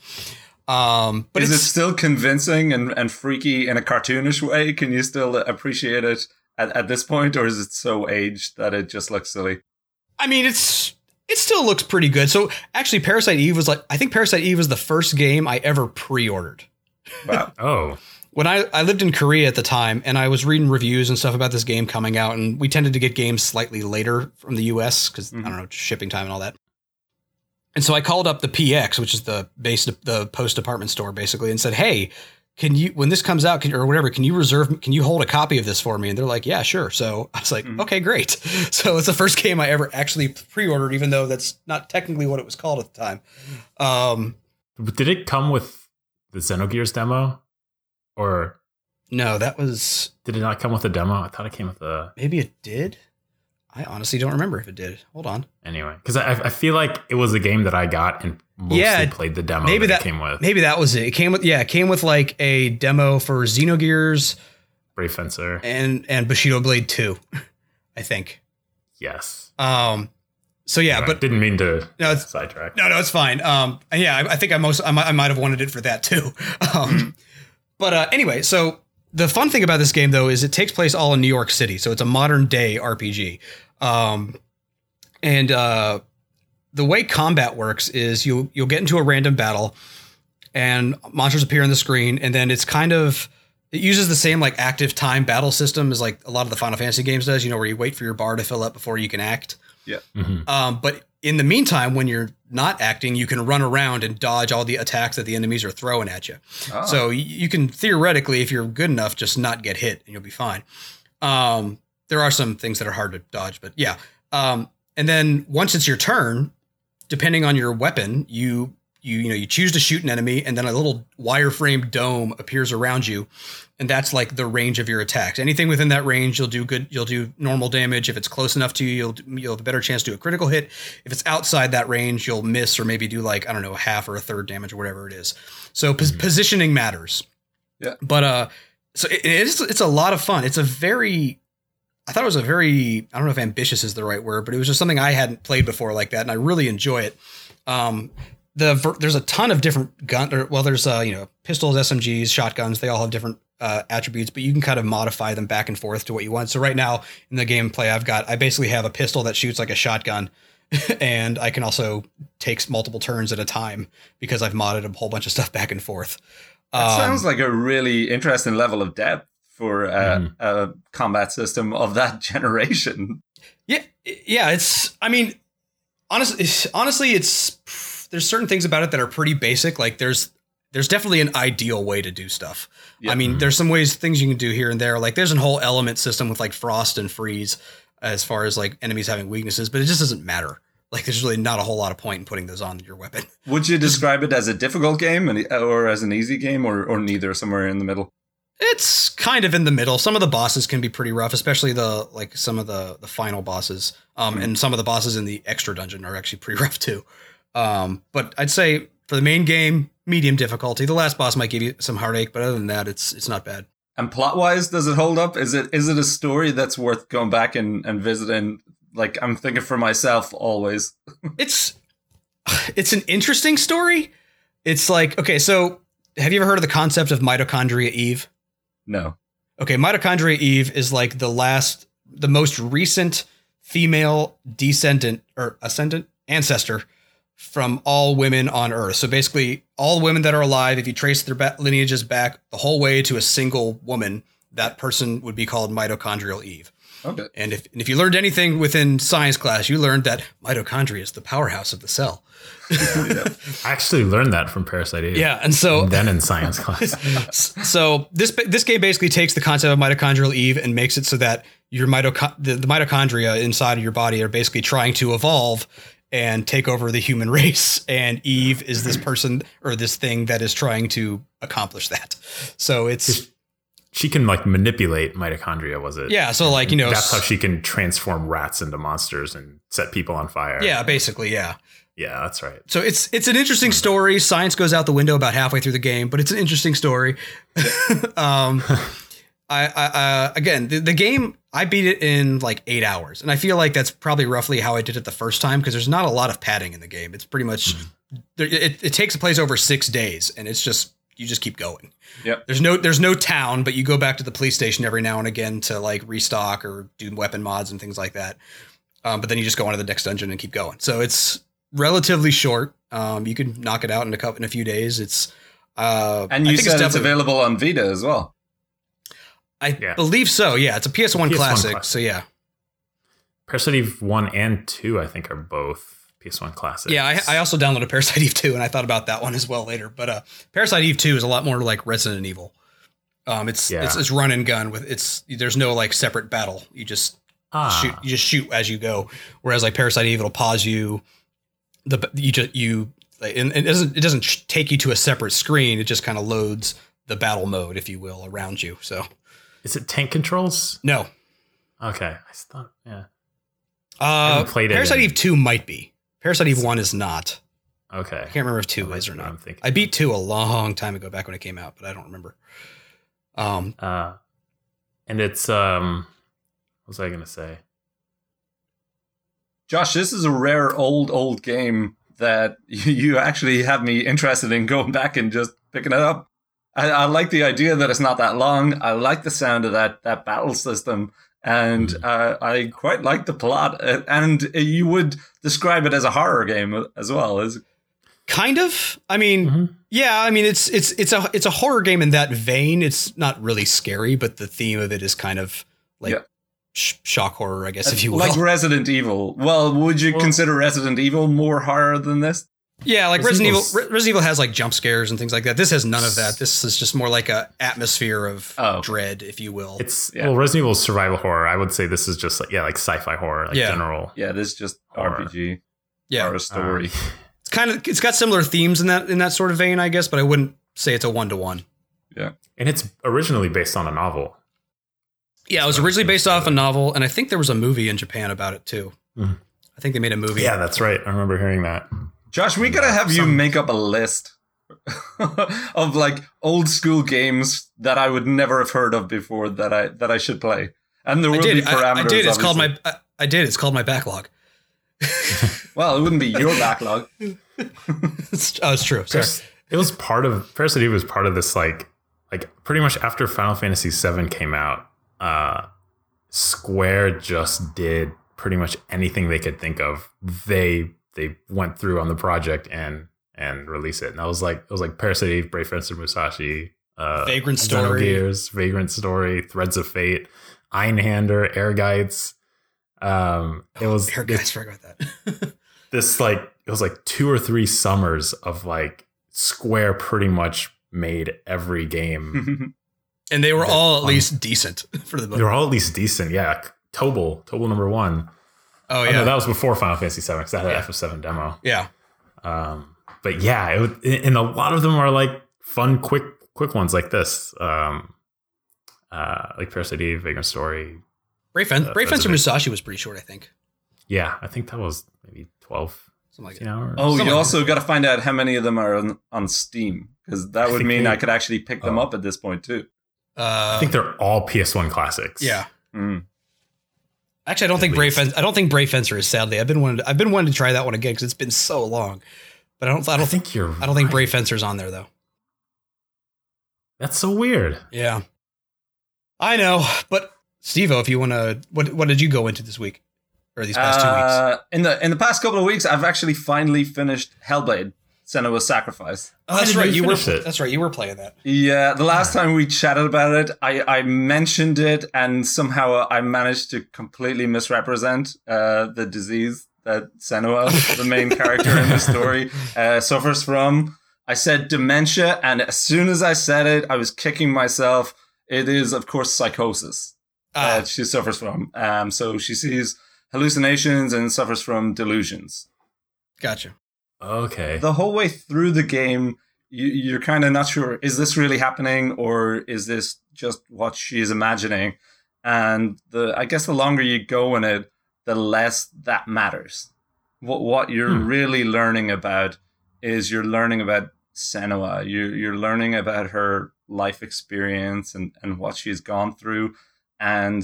C: Um, but
B: is it still convincing and, and freaky in a cartoonish way? Can you still appreciate it at, at this point, or is it so aged that it just looks silly?
C: I mean, it's it still looks pretty good. So actually, Parasite Eve was like I think Parasite Eve was the first game I ever pre-ordered.
B: Wow.
A: Oh,
C: When I, I lived in Korea at the time and I was reading reviews and stuff about this game coming out, and we tended to get games slightly later from the US because I
B: Mhm.
C: don't know, shipping time and all that. And so I called up the PX, which is the base the post department store basically, and said, Hey, can you when this comes out can, or whatever, can you reserve can you hold a copy of this for me? And they're like, Yeah, sure. So I was like,
B: Mhm.
C: Okay, great. So it's the first game I ever actually pre-ordered, even though that's not technically what it was called at the time. Um
A: did it come with the Xenogears demo, or
C: no, that was
A: did it not come with a demo? I thought it came with a
C: maybe it did. I honestly don't remember if it did. Hold on.
A: anyway because I, I feel like it was a game that I got and mostly
C: Yeah,
A: played the demo.
C: maybe
A: that,
C: that-
A: it came with
C: Maybe that was it. It came with yeah, it came with like a demo for Xenogears
A: Brave Fencer.
C: and and Bushido Blade 2, I think.
A: Yes,
C: Um so yeah,
A: Anyway,
C: but
A: didn't mean to
C: No, it's-
A: sidetrack.
C: no, no, it's fine. Um yeah, I, I think I most I might, I might have wanted it for that too. Um but uh anyway, so the fun thing about this game though is it takes place all in New York City. So it's a modern day RPG. Um and uh the way combat works is you you'll get into a random battle and monsters appear on the screen and then it's kind of it uses the same like active time battle system as like a lot of the Final Fantasy games does, you know, where you wait for your bar to fill up before you can act.
A: Mhm.
C: Um, but in the meantime, when you're not acting, you can run around and dodge all the attacks that the enemies are throwing at you.
B: Ah.
C: So you can theoretically, if you're good enough, just not get hit and you'll be fine. Um, there are some things that are hard to dodge, but yeah. Um, and then once it's your turn, depending on your weapon, you you you know you choose to shoot an enemy, and then a little wireframe dome appears around you, and that's like the range of your attacks. Anything within that range, you'll do good. You'll do normal damage. If it's close enough to you, you'll you'll have a better chance to do a critical hit. If it's outside that range, you'll miss or maybe do like I don't know a half or a third damage or whatever it is. So pos-
A: Mhm.
C: positioning matters.
B: Yeah.
C: But uh, so it, it's it's a lot of fun. It's a very I thought it was a very I don't know if ambitious is the right word, but it was just something I hadn't played before like that, and I really enjoy it. Um, the there's a ton of different gun. Or, well, there's uh, you know pistols, SMGs, shotguns. They all have different uh, attributes, but you can kind of modify them back and forth to what you want. So right now in the gameplay, I've got I basically have a pistol that shoots like a shotgun, and I can also take multiple turns at a time because I've modded a whole bunch of stuff back and forth.
B: That
C: Um,
B: sounds like a really interesting level of depth for uh,
A: Mhm.
B: a combat system of that generation.
C: Yeah, yeah. It's. I mean, honestly, it's, honestly, it's. There's certain things about it that are pretty basic. Like there's there's definitely an ideal way to do stuff.
B: Yeah.
C: I mean,
A: Mhm.
C: there's some ways things you can do here and there. Like there's a whole element system with like frost and freeze as far as like enemies having weaknesses, but it just doesn't matter. Like there's really not a whole lot of point in putting those on your weapon.
B: Would you describe it as a difficult game or as an easy game or, or neither, somewhere in the middle?
C: It's kind of in the middle. Some of the bosses can be pretty rough, especially the like some of the the final bosses. Um, and some of the bosses in the extra dungeon are actually pretty rough too. Um, but I'd say for the main game, medium difficulty. The last boss might give you some heartache, but other than that, it's it's not bad.
B: And plot wise, does it hold up? Is it is it a story that's worth going back and, and visiting? Like I'm thinking for myself always.
C: It's it's an interesting story. It's like okay, so have you ever heard of the concept of mitochondria Eve?
B: No.
C: Okay, mitochondria Eve is like the last, the most recent female descendant or ascendant ancestor from all women on Earth. So basically, all women that are alive, if you trace their ba- lineages back the whole way to a single woman, that person would be called mitochondrial Eve.
B: Okay.
C: And if and if you learned anything within science class, you learned that mitochondria is the powerhouse of the cell.
A: I actually learned that from Parasite Eve.
C: Yeah, and so
A: And then in science class.
C: so this this game basically takes the concept of mitochondrial Eve and makes it so that your mitoch- the, the mitochondria inside of your body are basically trying to evolve and take over the human race. And Eve is this person or this thing that is trying to accomplish that. So it's
A: she can like manipulate mitochondria, was it?
C: yeah. So like you know,
A: That's how she can transform rats into monsters and set people on fire.
C: yeah, basically yeah.
A: Yeah, that's right.
C: So it's it's an interesting story. Science goes out the window about halfway through the game, but it's an interesting story. um, I, I uh, again the, the game I beat it in like eight hours, and I feel like that's probably roughly how I did it the first time because there's not a lot of padding in the game. It's pretty much there, it, it takes place over six days, and it's just you just keep going.
B: Yep.
C: There's no there's no town, but you go back to the police station every now and again to like restock or do weapon mods and things like that. Um, but then you just go on to the next dungeon and keep going. So it's relatively short. Um, you can knock it out in a couple in a few days. It's uh,
B: And
C: I
B: you
C: think
B: said it's,
C: definitely-
B: available on Vita as well.
C: I
A: Yeah.
C: believe so. Yeah, it's a PS1,
A: PS1
C: classic,
A: classic.
C: So yeah,
A: Parasite Eve 1 and 2, I think, are both PS1 classics.
C: yeah. I, I also downloaded Parasite Eve 2, and I thought about that one as well later. But uh, Parasite Eve 2 is a lot more like Resident Evil. Um, it's
A: Yeah.
C: it's it's run and gun with it's there's no like separate battle. You just
A: ah,
C: shoot you just shoot as you go whereas like parasite eve it'll pause you the you just you and it doesn't it doesn't take you to a separate screen it just kind of loads the battle mode if you will around you so
A: Is it tank controls?
C: no
A: Okay. I thought, yeah.
C: uh
A: haven't played it
C: parasite
A: in-
C: eve 2 might be parasite eve 1 is not
A: Okay.
C: i can't remember if 2
A: That
C: is or
A: might be what
C: not
A: I'm thinking.
C: i beat 2 a long time ago back when it came out but i don't remember um
A: Uh, and it's, um, what was I going to say?
B: Josh, this is a rare old, old game that you you actually have me interested in going back and just picking it up. I, I like the idea that it's not that long. I like the sound of that, that battle system. And
A: Mhm.
B: uh, I quite like the plot. Uh, And you would describe it as a horror game as well. Is
C: kind of i mean
A: Mhm.
C: Yeah, I mean it's it's it's a it's a horror game in that vein. It's not really scary, but the theme of it is kind of like
B: Yeah.
C: sh- shock horror, I guess, if you will.
B: like Resident Evil. Well, would you
A: Well-
B: consider Resident Evil more horror than this?
C: Yeah, like
A: Resident
C: Resident Evil.
A: Evil's-
C: Resident Evil has like jump scares and things like that. This has none of that. This is just more like a atmosphere of
B: Oh.
C: dread, if you will.
A: It's,
B: Yeah.
A: well, Resident Evil survival horror. I would say this is just like, yeah, like sci fi horror, like
C: Yeah.
A: general.
B: Yeah, this is just
A: Horror.
B: RPG
C: yeah,
B: horror story.
A: Um,
C: it's kind of it's got similar themes in that in that sort of vein, I guess. But I wouldn't say it's a one to one.
A: Yeah, and it's originally based on a novel.
C: Yeah, it was originally based off a novel, and I think there was a movie in Japan about it too.
A: Mhm.
C: I think they made a movie.
A: Yeah, that's right. I remember hearing that.
B: Josh, we gotta have you make up a list of like old school games that I would never have heard of before that I that I should play. And there
C: I
B: will
C: did.
B: be
C: I,
B: parameters.
C: I did. It's called my. I, I did. It's called my backlog.
B: Well, it wouldn't be your backlog.
C: it's, oh, it's true. Sorry.
A: It was part of Parasite Eve was part of this like like pretty much after Final Fantasy VII came out, uh, Square just did pretty much anything they could think of. They they went through on the project and and release it. And that was like it was like Parasite Eve, Brave Fencer Musashi, uh,
C: Vagrant Story.
A: Xenogears, Vagrant Story, Threads of Fate, Einhander, Ehrgeiz. Um, it was
C: Air
A: this-
C: forgot that.
A: this like it was like two or three summers of like Square pretty much made every game.
C: and they were all at least decent for the
A: they
C: most.
A: were all at least decent. Yeah, Tobal, Tobal number one.
C: Oh
A: Oh,
C: yeah,
A: no, that was before Final Fantasy VII because that had
C: yeah.
A: FF7 demo.
C: yeah.
A: Um, but yeah, it, would- and a lot of them are like fun, quick, quick ones like this. Um, uh, like Parasite Eve, Vagrant Story.
C: Brave, Fen-
A: Uh,
C: Brave
A: that's
C: Fencer Musashi was pretty short, I think.
A: Yeah, I think that was maybe 12,
C: Something like
A: hours.
B: Oh,
C: Something
B: you also got to find out how many of them are on, on Steam because that
A: I
B: would
A: think
B: mean
A: they-
B: I could actually pick them
A: Oh.
B: up at this point too.
C: Uh,
A: I think they're all PS1 classics.
C: yeah.
B: Mm.
C: Actually, I don't think Brave
A: least.
C: Fencer. I don't think Brave Fencer is. Sadly, I've been wanting. I've been wanting to try that one again because it's been so long. But I don't. I
A: I
C: don't
A: don't think you're.
C: I don't think
A: right.
C: Brave Fencer's on there though.
A: That's so weird.
C: Yeah, I know. But Stevo, if you want to, what what did you go into this week or these past two weeks?
B: Uh, in the in the past couple of weeks, I've actually finally finished Hellblade: Senua's Sacrifice.
C: Oh, that's right.
A: you
C: You were.
A: it?
C: That's right. You were playing that.
B: Yeah, the last time we chatted about it, I, I mentioned it, and somehow I managed to completely misrepresent uh, the disease that Senua, the main character in the story, uh, suffers from. I said dementia, and as soon as I said it, I was kicking myself. It is, of course, psychosis
C: Ah,
B: that she suffers from. Um, so she sees hallucinations and suffers from delusions.
C: gotcha.
A: Okay.
B: the whole way through the game, you, you're kind of not sure is this really happening or is this just what she's imagining? And the I guess the longer you go in it, the less that matters. What what you're
A: Hmm.
B: really learning about is you're learning about Senua. You're you're learning about her life experience and and what she's gone through, and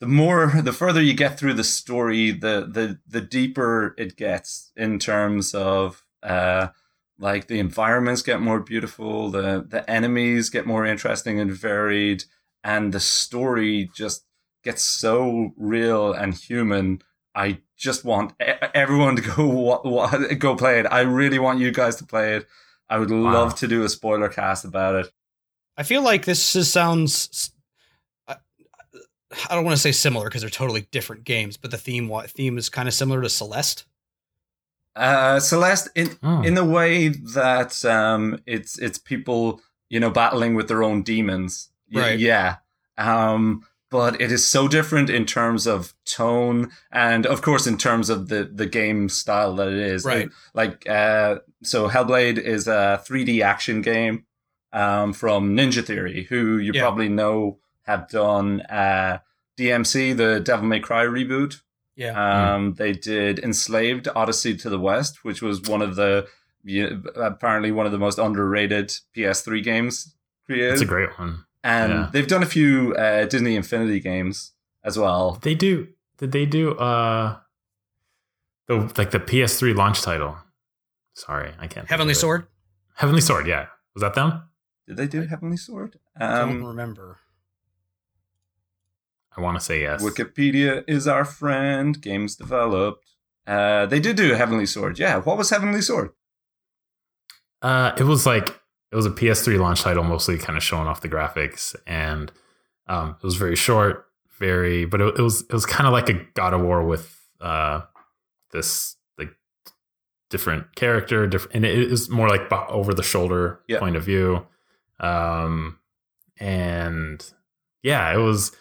B: the more the further you get through the story the the the deeper it gets in terms of uh like the environments get more beautiful the the enemies get more interesting and varied and the story just gets so real and human i just want everyone to go go play it i really want you guys to play it i would
A: Wow.
B: love to do a spoiler cast about it
C: I feel like this is, sounds. I, I don't want to say similar because they're totally different games, but the theme wa- theme is kind of similar to Celeste.
B: uh celeste in
A: Oh.
B: in the way that um it's it's people you know battling with their own demons Y-
C: Right.
B: yeah um but it is so different in terms of tone and of course in terms of the the game style that it is
C: Right.
B: like uh so hellblade is a 3d action game um from ninja theory who you
C: Yeah.
B: probably know have done uh dmc the devil may cry reboot
C: Yeah.
B: um, They did Enslaved Odyssey to the West, which was one of the yeah, apparently one of the most underrated PS3 games created.
A: It's a great one.
B: and
A: yeah.
B: they've done a few uh, Disney Infinity games as well.
A: They do. Did they do uh the like the PS3 launch title? Sorry, I can't.
C: Heavenly. Sword.
A: Heavenly Sword. Yeah, was that them?
B: Did they do Heavenly Sword?
C: I don't
B: Um,
C: remember.
A: I want to say yes.
B: Wikipedia is our friend. Games developed. Uh, they did do Heavenly Sword. Yeah. What was Heavenly Sword?
A: Uh, it was like it was a PS3 launch title, mostly kind of showing off the graphics, and um, it was very short, very, but it, it was it was kind of like a God of War with uh this like different character, different, and it is more like over the shoulder
B: Yeah.
A: point of view, um, and yeah, it was.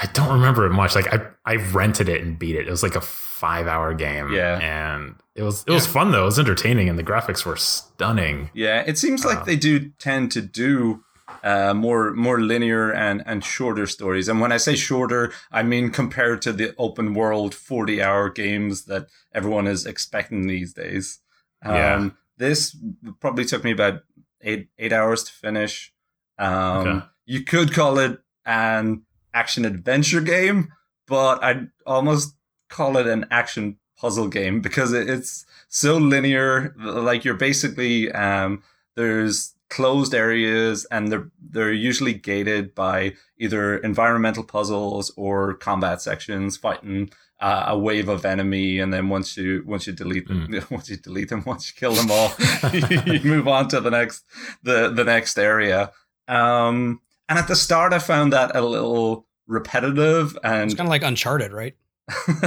A: I don't remember it much. Like I, I rented it and beat it. It was like a five hour game.
B: Yeah.
A: and it was it was fun though. It was entertaining, and the graphics were stunning.
B: Yeah, it seems like
A: Uh,
B: they do tend to do uh, more more linear and and shorter stories. And when I say shorter, I mean compared to the open world forty hour games that everyone is expecting these days. Um,
A: Yeah.
B: This probably took me about eight eight hours to finish. Um,
A: Okay.
B: You could call it an action adventure game, but I'd almost call it an action puzzle game because it's so linear. Like you're basically um, there's closed areas and they're they're usually gated by either environmental puzzles or combat sections fighting uh, a wave of enemy. And then once you once you delete them once you delete them once you kill them all you move on to the next the the next area. Um and at the start i found that a little repetitive and It's
C: kind of like Uncharted, right?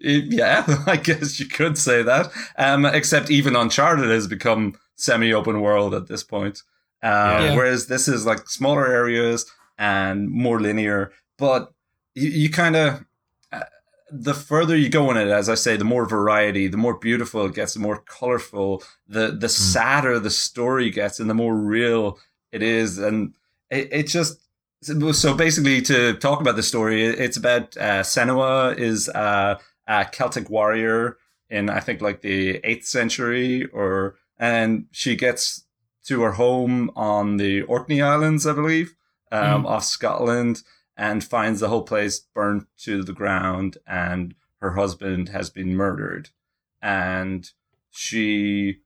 B: Yeah, I guess you could say that. Um, except even Uncharted has become semi-open world at this point. Uh,
C: Yeah.
B: Whereas this is like smaller areas and more linear, but you, you kind of uh, the further you go in it, as I say, the more variety, the more beautiful it gets, the more colorful, the the sadder the story gets, and the more real it is, and it, it just so basically to talk about the story, it's about uh, Senua is uh, a Celtic warrior in I think like the eighth century, or and she gets to her home on the Orkney Islands, I believe, um, off Scotland, and finds the whole place burnt to the ground, and her husband has been murdered, and she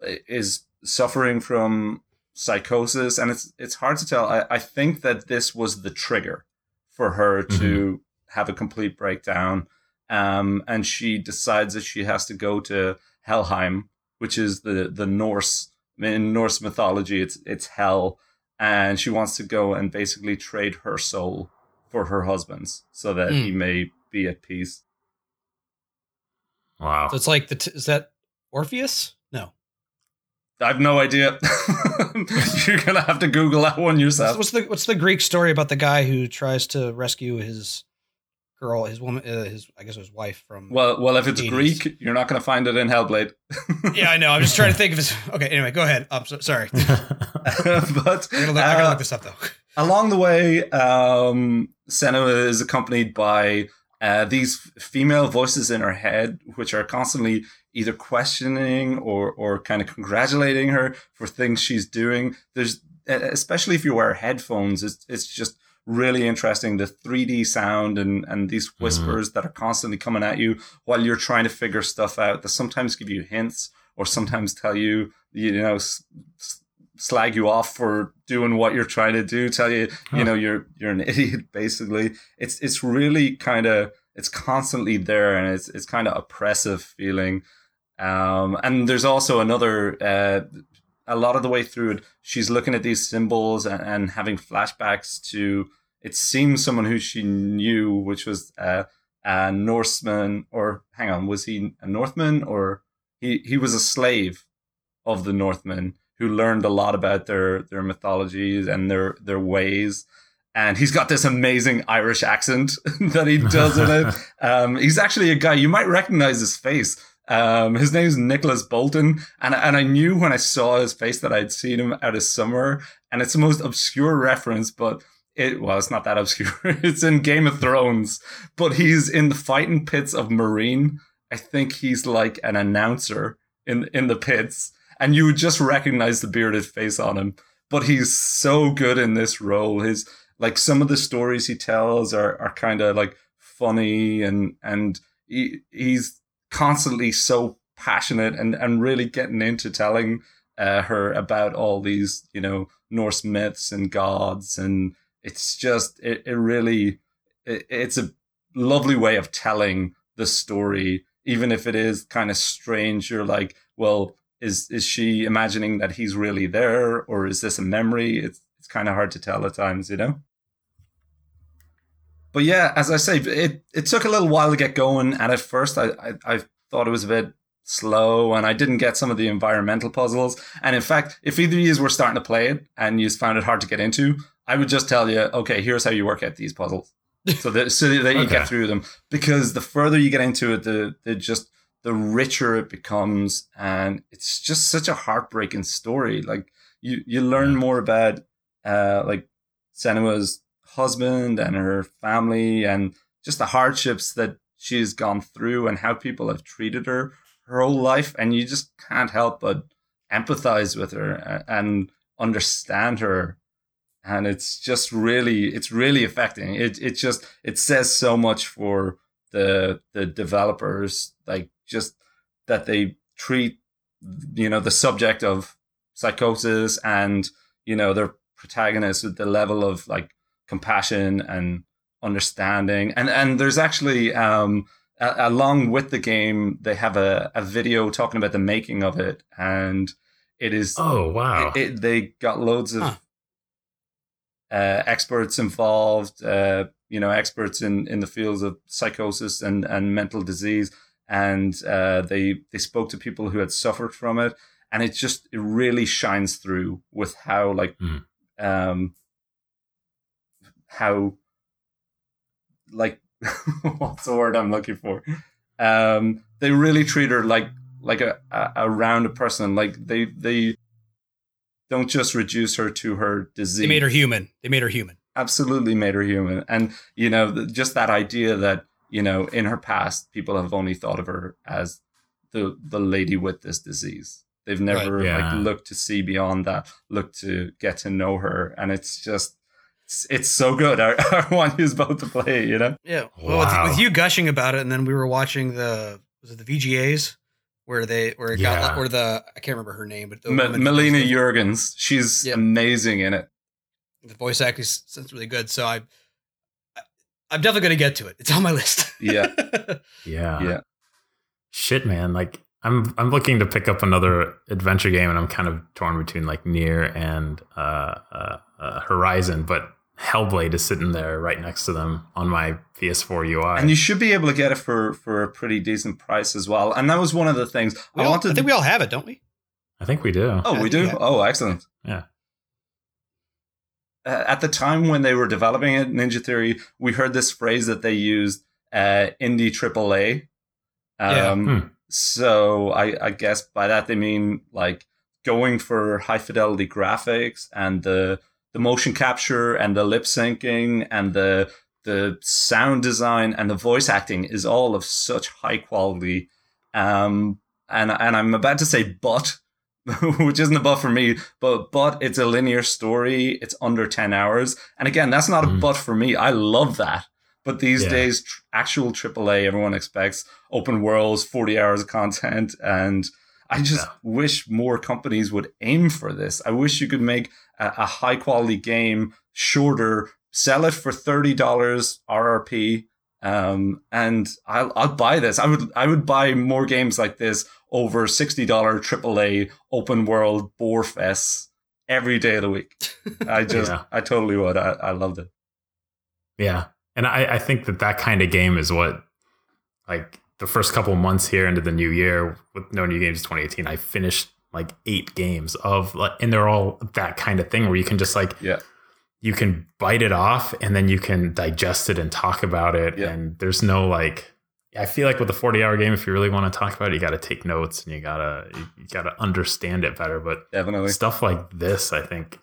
B: is suffering from psychosis, and it's it's hard to tell. I, I think that this was the trigger for her to have a complete breakdown, um, and she decides that she has to go to Helheim, which is the the Norse in Norse mythology. It's it's hell, and she wants to go and basically trade her soul for her husband's, so that he may be at peace.
A: Wow.
C: So it's like the t- is that Orpheus? No.
B: I have no idea. You're gonna have to Google that one yourself.
C: What's the what's the Greek story about the guy who tries to rescue his girl, his woman, uh, his I guess his wife from?
B: Well, well, if it's
C: Hades.
B: Greek, you're not going to find it in Hellblade.
C: yeah, I know. I'm just trying to think of his. Okay, anyway, go ahead. I'm so, sorry.
B: but
C: I gotta, look, I gotta
B: uh,
C: look this up though.
B: along the way, um, Senua is accompanied by uh, these female voices in her head, which are constantly either questioning or or kind of congratulating her for things she's doing. There's especially if you wear headphones, it's it's just really interesting the 3D sound and and these mm-hmm. whispers that are constantly coming at you while you're trying to figure stuff out. That sometimes give you hints or sometimes tell you you know s- s- slag you off for doing what you're trying to do. Tell you you know you're you're an idiot basically. It's it's really kind of it's constantly there and it's it's kind of oppressive feeling. Um, and there's also another uh, a lot of the way through it, she's looking at these symbols and, and having flashbacks to it seems someone who she knew, which was uh, a Norseman, or hang on, was he a Northman or he he was a slave of the Northmen who learned a lot about their their mythologies and their their ways. And he's got this amazing Irish accent that he does in it. Um, he's actually a guy you might recognize his face. Um, his name's Nicholas Boulton, and and I knew when I saw his face that I'd seen him out of summer, and it's the most obscure reference, but it well, not that obscure. it's in Game of Thrones, but he's in the fighting pits of Meereen. I think he's like an announcer in in the pits, and you would just recognize the bearded face on him. But he's so good in this role. His like some of the stories he tells are are kind of like funny and and he, he's constantly so passionate and and really getting into telling uh, her about all these you know Norse myths and gods. And it's just it, it really it, it's a lovely way of telling the story even if it is kind of strange. You're like well is is she imagining that he's really there or is this a memory? It's it's kind of hard to tell at times you know but yeah as i say it it took a little while to get going and at first i i, I thought it was a bit slow and I didn't get some of the environmental puzzles. And in fact, if either of you were starting to play it and you found it hard to get into, I would just tell you, okay, here's how you work out these puzzles. So that so that you
A: Okay.
B: get through them. Because the further you get into it, the the just the richer it becomes and it's just such a heartbreaking story. Like you you learn more about uh like Senua's husband and her family and just the hardships that she's gone through and how people have treated her her whole life. And you just can't help but empathize with her uh, and understand her. And it's just really it's really affecting. It it just it says so much for the the developers like just that they treat you know the subject of psychosis and you know their protagonist with the level of like compassion and understanding and and there's actually um a- along with the game they have a, a video talking about the making of it and it is
A: Oh wow.
B: it, it- they got loads of
C: Huh.
B: uh, experts involved, uh, you know, experts in, in the fields of psychosis and, and mental disease. And uh, they they spoke to people who had suffered from it. and it just it really shines through with how like
A: Mm.
B: um how like what's the word I'm looking for? Um, they really treat her like like a, a, a rounded person. Like they they don't just reduce her to her disease.
C: They made her human. They made her human.
B: absolutely made her human, and you know just that idea that you know in her past people have only thought of her as the the lady with this disease. They've never
A: Yeah.
B: like looked to see beyond that, looked to get to know her, and it's just it's, it's so good. I, I want you both to play. it, You know.
C: Yeah. Well,
A: Wow.
C: with, with you gushing about it, and then we were watching the was it the VGAs where they where it
A: Yeah.
C: got where the I can't remember her name, but the,
B: M- Melina Juergens, she's
C: Yep.
B: amazing in it.
C: the voice acting sounds really good. So I, I I'm definitely going to get to it. It's on my list.
B: Yeah.
A: Yeah.
B: Yeah.
A: Shit, man. Like I'm I'm looking to pick up another adventure game and I'm kind of torn between like Nier and uh, uh, uh Horizon, but Hellblade is sitting there right next to them on my PS4 UI.
B: And you should be able to get it for for a pretty decent price as well. And that was one of the things
C: We
B: I
C: all-
B: wanted.
C: I think we all have it, don't we?
A: I think we do.
B: oh, we do.
C: Yeah.
B: Oh, excellent.
A: Yeah.
B: Uh, at the time when they were developing it, Ninja Theory, we heard this phrase that they used, uh, indie AAA.
C: Yeah.
B: Um,
A: Hmm.
B: So I, I guess by that they mean like going for high fidelity graphics and the the motion capture and the lip syncing and the the sound design and the voice acting is all of such high quality. Um, and and I'm about to say but, which isn't a but for me, but but it's a linear story. It's under ten hours, and again, that's not a
A: Mhm.
B: but for me. I love that. But these
A: Yeah.
B: days, tr- actual AAA, everyone expects open worlds, 40 hours of content. And I just
A: Yeah.
B: wish more companies would aim for this. I wish you could make a, a high quality game shorter, sell it for $30 RRP. Um, and I'll, I'll buy this. I would, I would buy more games like this over $60 AAA open world bore fests every day of the week. I just,
A: Yeah.
B: I totally would. I, I loved it.
A: Yeah. And I, I think that that kind of game is what, like, the first couple months here into the new year with no new games 2018, I finished like eight games of, like, and they're all that kind of thing where you can just like,
B: Yeah.
A: you can bite it off and then you can digest it and talk about it.
B: Yeah.
A: And there's no like, I feel like with a 40 hour game, if you really want to talk about it, you got to take notes and you gotta, you, gotta understand it better. But
B: Definitely.
A: stuff like this, I think,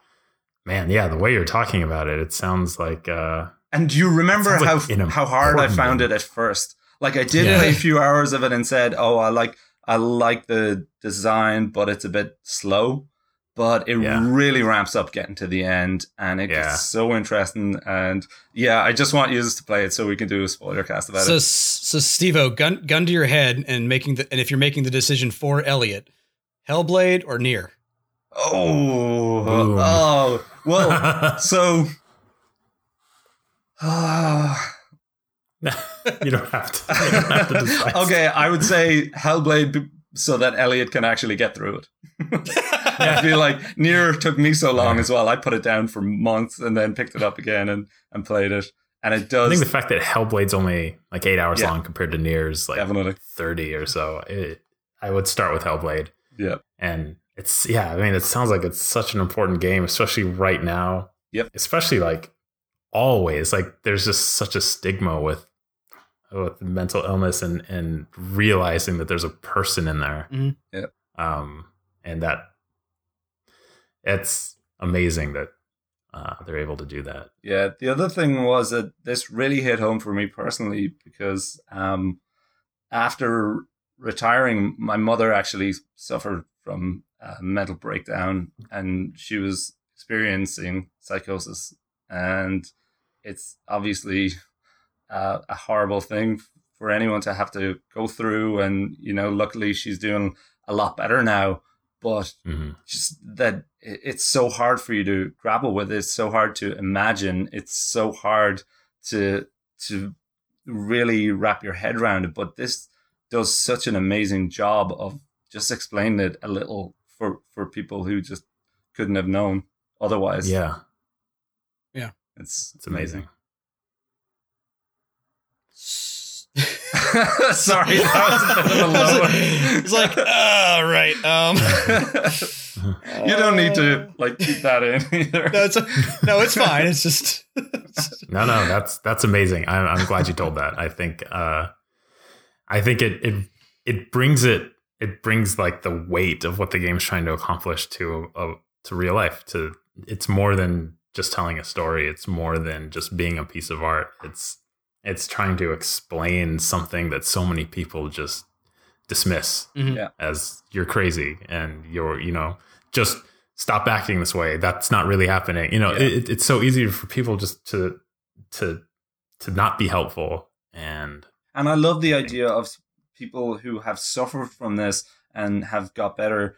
A: man, yeah, the way you're talking about it, it sounds like, uh,
B: And do you remember how
A: like
B: how hard I found it at first? Like I did
A: Yeah.
B: play a few hours of it and said, "Oh, I like I like the design, but it's a bit slow." But it
A: Yeah.
B: really ramps up getting to the end, and it
A: Yeah.
B: gets so interesting. And yeah, I just want you to play it so we can do a spoiler cast about
C: So,
B: it.
C: so Stevo, gun gun to your head, and making the and if you're making the decision for Elliot, Hellblade or Nier.
B: Oh,
A: Boom.
B: oh, well, so.
A: you don't have to. Don't have to decide.
B: okay, I would say Hellblade so that Elliot can actually get through it. I feel like Nier took me so long as well. I put it down for months and then picked it up again and, and played it. And it does.
A: I think the fact that Hellblade's only like eight hours
B: Yeah.
A: long compared to Nier's like
B: definitely.
A: 30 or so, it, I would start with Hellblade.
B: Yeah.
A: And it's, yeah, I mean, it sounds like it's such an important game, especially right now.
B: Yep.
A: Especially like always. Like there's just such a stigma with with mental illness and and realizing that there's a person in there.
C: Mhm.
B: Yep.
A: Um, and that it's amazing that uh, they're able to do that.
B: Yeah. The other thing was that this really hit home for me personally because um, after retiring, my mother actually suffered from a mental breakdown and she was experiencing psychosis. And it's obviously uh, a horrible thing for anyone to have to go through. And, you know, luckily she's doing a lot better now. But
A: hmm
B: just that it's so hard for you to grapple with. It's so hard to imagine. It's so hard to to really wrap your head around it. But this does such an amazing job of just explaining it a little for for people who just couldn't have known otherwise.
A: Yeah, yeah,
B: it's
A: it's amazing.
B: Sorry, that was a bit of a low one.
C: it's like, all right. Um,
B: you don't need to like keep that in either.
C: no, it's no, it's fine. It's just
A: No, no, that's that's amazing. I'm, I'm glad you told that. I think uh, I think it it it brings it it brings like the weight of what the game's trying to accomplish to uh, to real life. To it's more than just telling a story. It's more than just being a piece of art. It's it's trying to explain something that so many people just dismiss
C: Mhm.
B: Yeah.
A: as you're crazy and you're you know just stop acting this way that's not really happening you know
B: Yeah.
A: it, it's so easy for people just to to to not be helpful and
B: And I love the idea of people who have suffered from this and have got better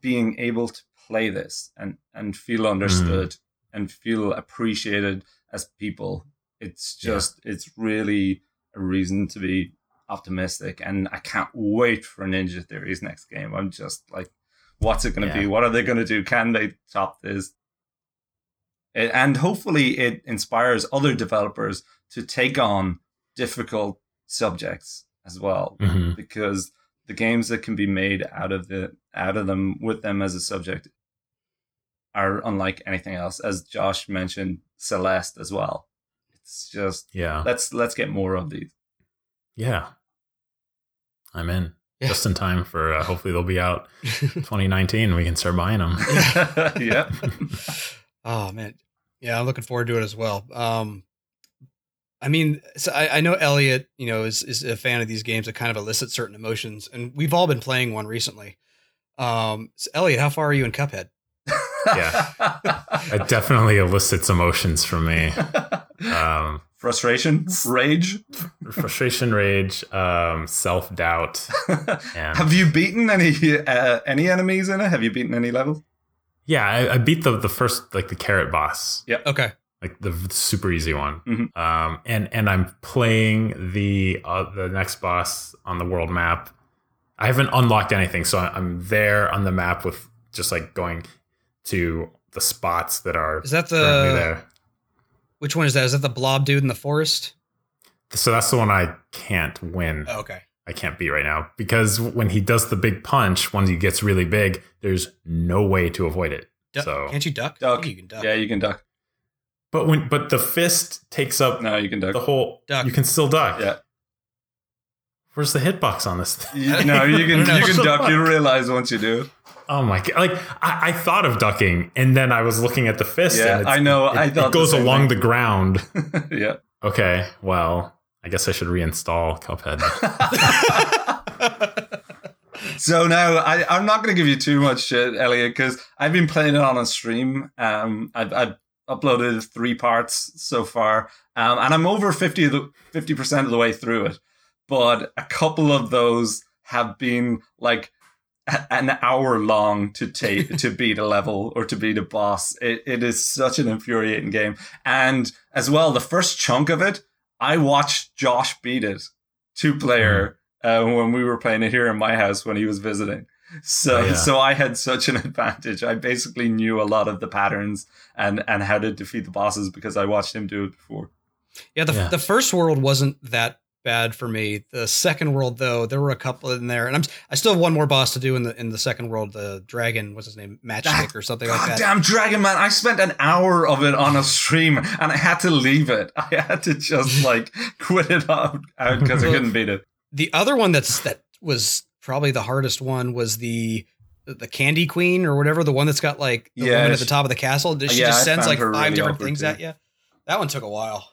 B: being able to play this and, and feel understood and feel appreciated as people. It's
A: Yeah.
B: just, it's really a reason to be optimistic. And I can't wait for Ninja Theory's next game. I'm just like, what's it going to
A: Yeah.
B: be? What are they going to do? Can they top this? It- and hopefully it inspires other developers to take on difficult subjects as well
A: Mhm.
B: because the games that can be made out of the out of them with them as a subject are unlike anything else as josh mentioned celeste as well it's just
A: yeah.
B: let's let's get more of these.
A: Yeah. I'm in.
C: Yeah.
A: just in time for uh, hopefully they'll be out 2019 we can start buying them
B: yeah.
C: Oh man, yeah, I'm looking forward to it as well. Um, I mean, so I, I know Elliot, you know, is is a fan of these games that kind of elicit certain emotions, and we've all been playing one recently. Um, so Elliot, how far are you in Cuphead?
A: Yeah, it definitely elicits emotions from me um
B: frustration rage
A: frustration rage um self-doubt
B: have you beaten any uh, any enemies in it have you beaten any levels
A: yeah I, I beat the the first like the carrot boss Yeah.
C: Okay,
A: like the v- super easy one.
B: Mhm.
A: Um, and and I'm playing the uh, the next boss on the world map. I haven't unlocked anything, so I- I'm there on the map with just like going to the spots that are
C: is that the
A: there.
C: Which one is that? Is that the blob dude in the forest?
A: So that's the one I can't win.
C: Oh, okay,
A: I can't beat right now because when he does the big punch, once he gets really big, there's no way to avoid it.
C: Du-
A: So-
C: can't you duck?
B: Duck
C: think you can duck.
B: yeah you can duck
A: But when but the fist takes up
B: no you can duck
A: the whole,
C: Duck.
A: you can still duck.
B: yeah
A: Where's the hitbox on this thing?
B: You- no you can
C: I don't know.
B: you can duck you realize once you do
A: Oh my god! Like I, I thought of ducking, and then I was looking at the fist.
B: Yeah,
A: and it's,
B: I know,
A: It,
B: I
A: it
B: thought the
A: goes
B: same
A: along
B: thing.
A: the ground.
B: yeah
A: Okay, well, I guess I should reinstall Cuphead.
B: so now I, I'm not going to give you too much shit, Elliot, because I've been playing it on a stream. Um, I've, I've uploaded three parts so far, um, and I'm over 50 of the 50% of the way through it. But a couple of those have been like an hour long to take to beat a level or to beat a boss. It, it is such an infuriating game, and as well, the first chunk of it, I watched Josh beat it, two player, uh, when we were playing it here in my house when he was visiting. So,
A: Oh, yeah.
B: so I had such an advantage. I basically knew a lot of the patterns and and how to defeat the bosses because I watched him do it before.
C: Yeah, the,
A: Yeah.
C: the first world wasn't that bad for me. The second world, though, there were a couple in there, and I'm I still have one more boss to do in the in the second world. The dragon, what's his name, Matchstick or something like
B: God
C: that.
B: damn Dragon Man! I spent an hour of it on a stream and I had to leave it. I had to just like quit it out because I couldn't beat it.
C: The other one that's that was probably the hardest one was the the Candy Queen or whatever, the one that's got like the
B: Yeah,
C: woman at the top of the castle. She
B: Yeah,
C: just sends like five
B: really
C: different things
B: too.
C: at you. That one took a while.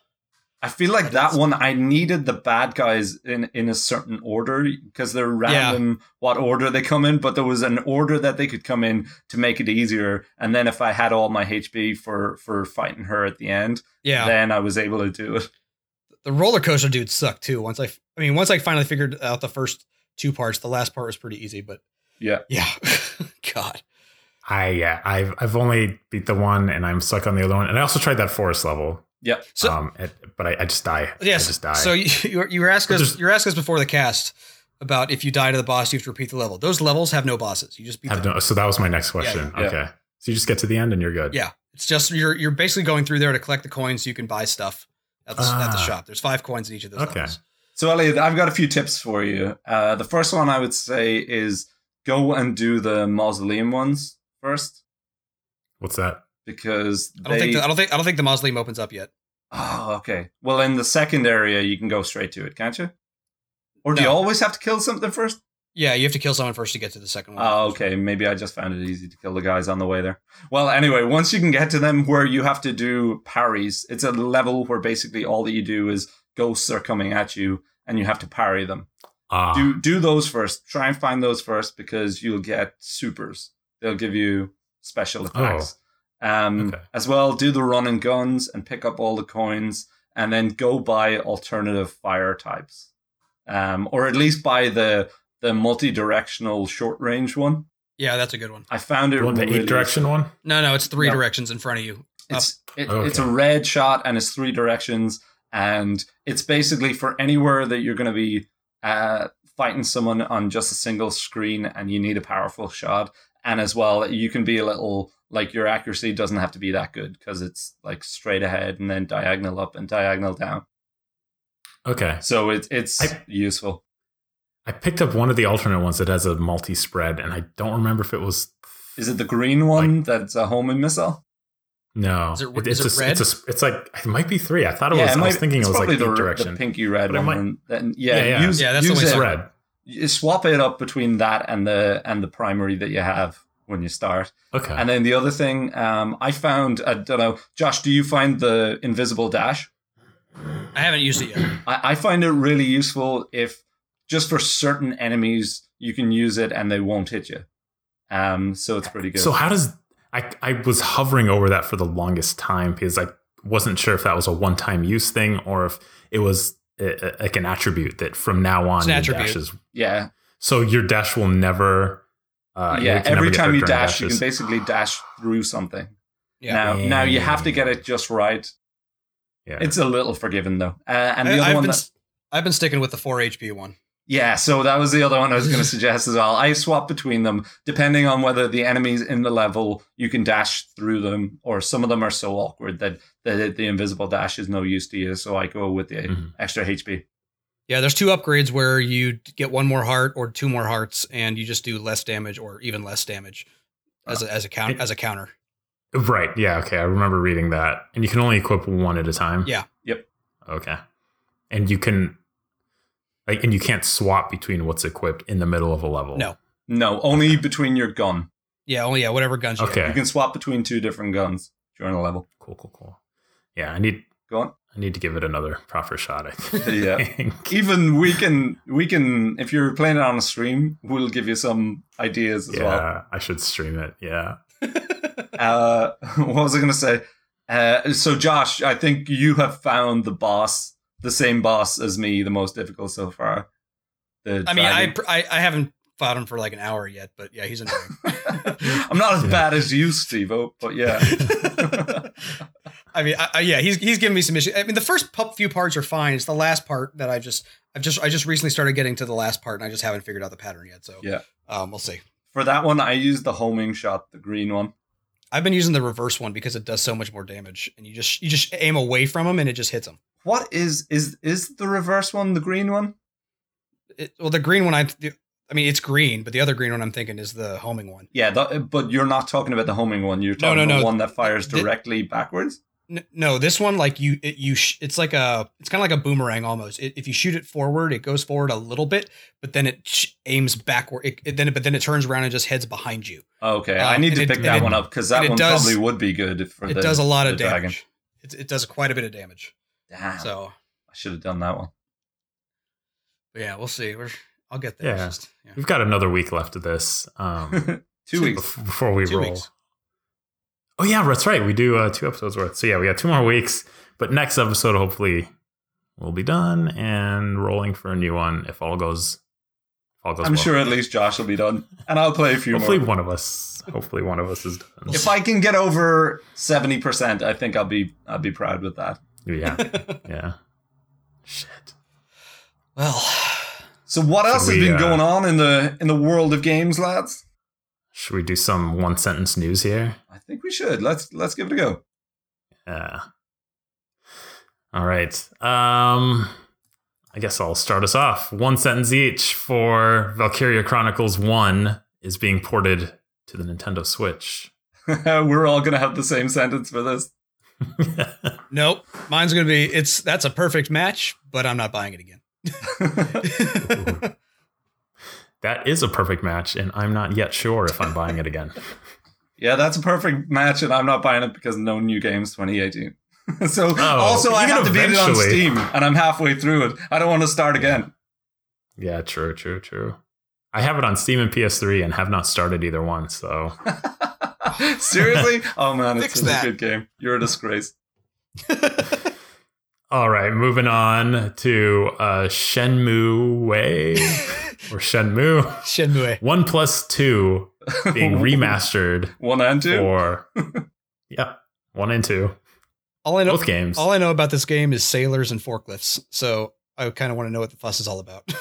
B: I feel like
C: That
B: that
C: is-
B: one I needed the bad guys in in a certain order because they're random what order they come in, but there was an order that they could come in to make it easier. And then if I had all my HP for for fighting her at the end,
C: Yeah,
B: then I was able to do it.
C: the roller coaster dude sucked too. Once I, I mean, once I finally figured out the first two parts, the last part was pretty easy. But
B: Yeah.
C: yeah, God,
A: I yeah, I've I've only beat the one, and I'm stuck on the other one. And I also tried that forest level.
B: Yeah.
C: so
A: um, it, but I, I just die.
C: yes,
A: I just die.
C: so you you were, you were asking us you were asking us before the cast about if you die to the boss, you have to repeat the level. Those levels have no bosses. You just beat
A: have
C: them.
A: no, so that was my next question.
B: Yeah.
A: Okay, so you just get to the end and you're good.
C: Yeah, it's just you're you're basically going through there to collect the coins so you can buy stuff at the, at the
A: Ah.
C: shop. There's five coins in each of those
A: Okay.
C: levels.
B: So, Elliot, I've got a few tips for you. Uh, the first one I would say is go and do the mausoleum ones first
A: What's that?
B: because
C: I don't think the, I don't think I don't think the mausoleum opens up yet.
B: Oh, okay. Well, in the second area, you can go straight to it, can't you? Or do you always have to kill something first?
C: Yeah, you have to kill someone first to get to the second one.
B: Oh, okay. Maybe I just found it easy to kill the guys on the way there. Well, anyway, once you can get to them where you have to do parries, it's a level where basically all that you do is ghosts are coming at you and you have to parry them.
A: Ah,
B: Do do those first. Try and find those first because you'll get supers. They'll give you special attacks. Um,
A: Okay.
B: As well, do the run and guns and pick up all the coins, and then go buy alternative fire types, um, or at least buy the the multi-directional short range one.
C: Yeah, that's a good one.
B: I found it
A: the one, the
B: really
A: eight direction one.
C: No, no, it's three
B: No.
C: directions in front of you.
B: It's it,
A: Okay.
B: it's a red shot and it's three directions, and it's basically for anywhere that you're going to be uh, fighting someone on just a single screen, and you need a powerful shot. And as well, you can be a little like your accuracy doesn't have to be that good because it's like straight ahead and then diagonal up and diagonal down.
A: Okay,
B: So it's it's
A: I-
B: useful.
A: I picked up one of the alternate ones that has a multi spread, and I don't remember if it was.
B: Is it the green one that's a homing missile?
A: No,
C: Is it-
A: it's
C: is it
A: a,
C: red?
A: It's, a, it's like it might be three. I thought it was.
B: it
A: I was thinking it was like
B: probably the,
A: direction.
B: the pinky red
A: But
B: one.
A: might-
B: and then, yeah,
A: Yeah, yeah.
B: use,
C: Yeah, that's the
B: use
C: way
B: it.
C: it's
A: red.
B: you swap it up between that and the and the primary that you have when you start.
A: Okay.
B: And then the other thing, um, I found I don't know, Josh, do you find the invisible dash?
C: I haven't used it yet.
B: I, I find it really useful if just for certain enemies you can use it and they won't hit you. Um, so it's pretty good.
A: So how does I? I was hovering over that for the longest time because I wasn't sure if that was a one time use thing or if it was uh, uh, like an attribute that from now on
C: It's an
A: your
C: attribute.
A: dashes.
B: yeah,
A: So your dash will never. Uh,
B: yeah. Every time you
A: during
B: dash, you can basically dash through something.
C: Yeah.
B: Now, now you have to get it just right.
A: Yeah.
B: It's a little forgiven though. Uh, and the
C: I,
B: other
C: have
B: one
C: been
B: that,
C: s- I've been sticking with the four HP one.
B: Yeah, so that was the other one I was going to suggest as well. I swap between them depending on whether the enemies in the level you can dash through them, or some of them are so awkward that the, the invisible dash is no use to you. So I go with the
A: Mhm.
B: extra HP.
C: Yeah, there's two upgrades where you get one more heart or two more hearts, and you just do less damage or even less damage as a, as a count as a counter.
A: Right. Yeah. Okay. I remember reading that, and you can only equip one at a time.
C: Yeah.
B: Yep.
A: Okay. And you can, like, and you can't swap between what's equipped in the middle of a level.
C: No.
B: No, only between your gun.
C: Yeah, only yeah, whatever guns you have.
A: Okay.
B: You can swap between two different guns during a level.
A: Cool. Cool. Cool. Yeah. I need.
B: Go on.
A: I need to give it another proper shot. I think.
B: Yeah. Even we can we can if you're playing it on a stream, we'll give you some ideas as
A: yeah.
B: well.
A: I should stream it. Yeah.
B: Uh, what was I going to say? Uh, so, Josh, I think you have found the boss, the same boss as me, the most difficult so far. The
C: I mean, I. I I haven't fought him for like an hour yet, but yeah, he's annoying.
B: I'm not as
A: Yeah.
B: bad as you, Steve, but yeah.
C: I mean, I, I, yeah, he's he's giving me some issues. I mean, the first few parts are fine. It's the last part that I just I've just I just recently started getting to the last part, and I just haven't figured out the pattern yet. So
B: Yeah.
C: um, we'll see.
B: For that one, I used the homing shot, the green one.
C: I've been using the reverse one because it does so much more damage, and you just you just aim away from him, and it just hits him.
B: What is is is the reverse one the green one?
C: It, well, the green one, I I mean, it's green, but the other green one I'm thinking is the homing one.
B: Yeah, the, but you're not talking about the homing one. You're
C: No,
B: talking
C: no,
B: about
C: no.
B: one that fires directly backwards.
C: N- No, this one like you it, you sh- it's like a it's kind of like a boomerang almost. It, if you shoot it forward, it goes forward a little bit, but then it sh- aims backward. It, it- then it, but then it turns around and just heads behind you.
B: Okay,
C: Um,
B: I need to
C: it-
B: pick that
C: it-
B: one up because that one
C: does-
B: probably would be good for
C: it
B: the.
C: does a lot of damage. It, it does quite a bit of damage.
B: Damn,
C: So
B: I should have done that one.
C: but yeah, we'll see. We're I'll get there.
A: Yeah.
C: just- yeah.
A: We've got another week left of this. Um,
B: Two weeks.
A: before we
C: Two
A: roll.
C: weeks.
A: Oh yeah, that's right. We do uh, two episodes worth. So yeah, we got two more weeks. But next episode, hopefully, we'll be done and rolling for a new one if all goes. If all goes
B: I'm
A: well.
B: sure at least Josh will be done, and I'll play a few
A: Hopefully,
B: more.
A: one of us. Hopefully, one of us is done.
B: If I can get over seventy percent, I think I'll be I'll be proud with that.
A: yeah, yeah. Shit.
C: well,
B: So what
A: Should
B: else has
A: we,
B: been
A: uh,
B: going on in the in the world of games, lads?
A: Should we do some one sentence news here?
B: I think we should. Let's let's give it a go.
A: Yeah. All right. Um, I guess I'll start us off. One sentence each for Valkyria Chronicles 1 is being ported to the Nintendo Switch.
B: We're all gonna have the same sentence for this.
C: Nope. Mine's gonna be it's that's a perfect match, but I'm not buying it again.
A: that is a perfect match, and I'm not yet sure if I'm buying it again.
B: yeah, that's a perfect match, and I'm not buying it because no new games 2018. so
A: Oh,
B: also I
A: even
B: have to beat it on. Steam, and I'm halfway through it. I don't want to start again.
A: Yeah, true, true, true. I have it on Steam and PS3 and have not started either one, so
B: Seriously? Oh man, it's such a good game. You're a disgrace.
A: All right, moving on to uh, Shenmue Way or Shenmue
C: Shenmue.
A: One Plus Two being remastered
B: One and two.
A: Or yeah one and two
C: All I know
A: both games.
C: all I know about this game is sailors and forklifts. So I kind of want to know what the fuss is all about.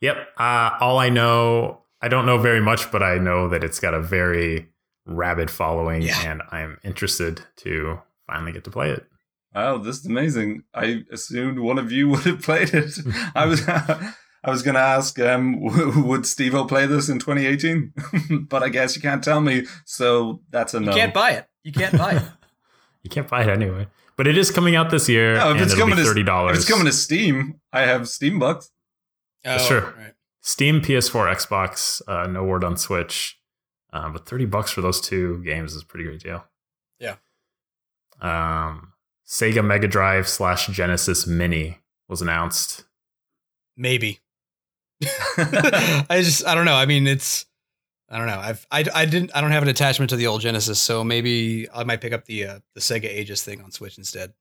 A: Yep. Uh, all I know, I don't know very much, but I know that it's got a very rabid following,
C: Yeah.
A: and I'm interested to finally get to play it.
B: Wow, this is amazing. I assumed one of you would have played it. I was I was going to ask um w- would Stevo play this in 2018? but I guess you can't tell me, so that's a no.
C: you
B: no.
C: can't buy it. You can't buy it.
A: You can't buy it anyway, but it is coming out this year,
B: No, if
A: and
B: it's
A: it'll
B: coming
A: be
B: to-
A: thirty dollars.
B: it's coming to Steam, I have Steam bucks.
A: Sure.
C: Oh, right.
A: Steam, PS4, Xbox. Uh, no word on Switch, uh, but thirty bucks for those two games is a pretty great deal.
C: Yeah.
A: Um, Sega Mega Drive slash Genesis Mini was announced.
C: Maybe. I just I don't know. I mean, it's I don't know. I've I, I didn't I don't have an attachment to the old Genesis, so maybe I might pick up the uh, the Sega Ages thing on Switch instead.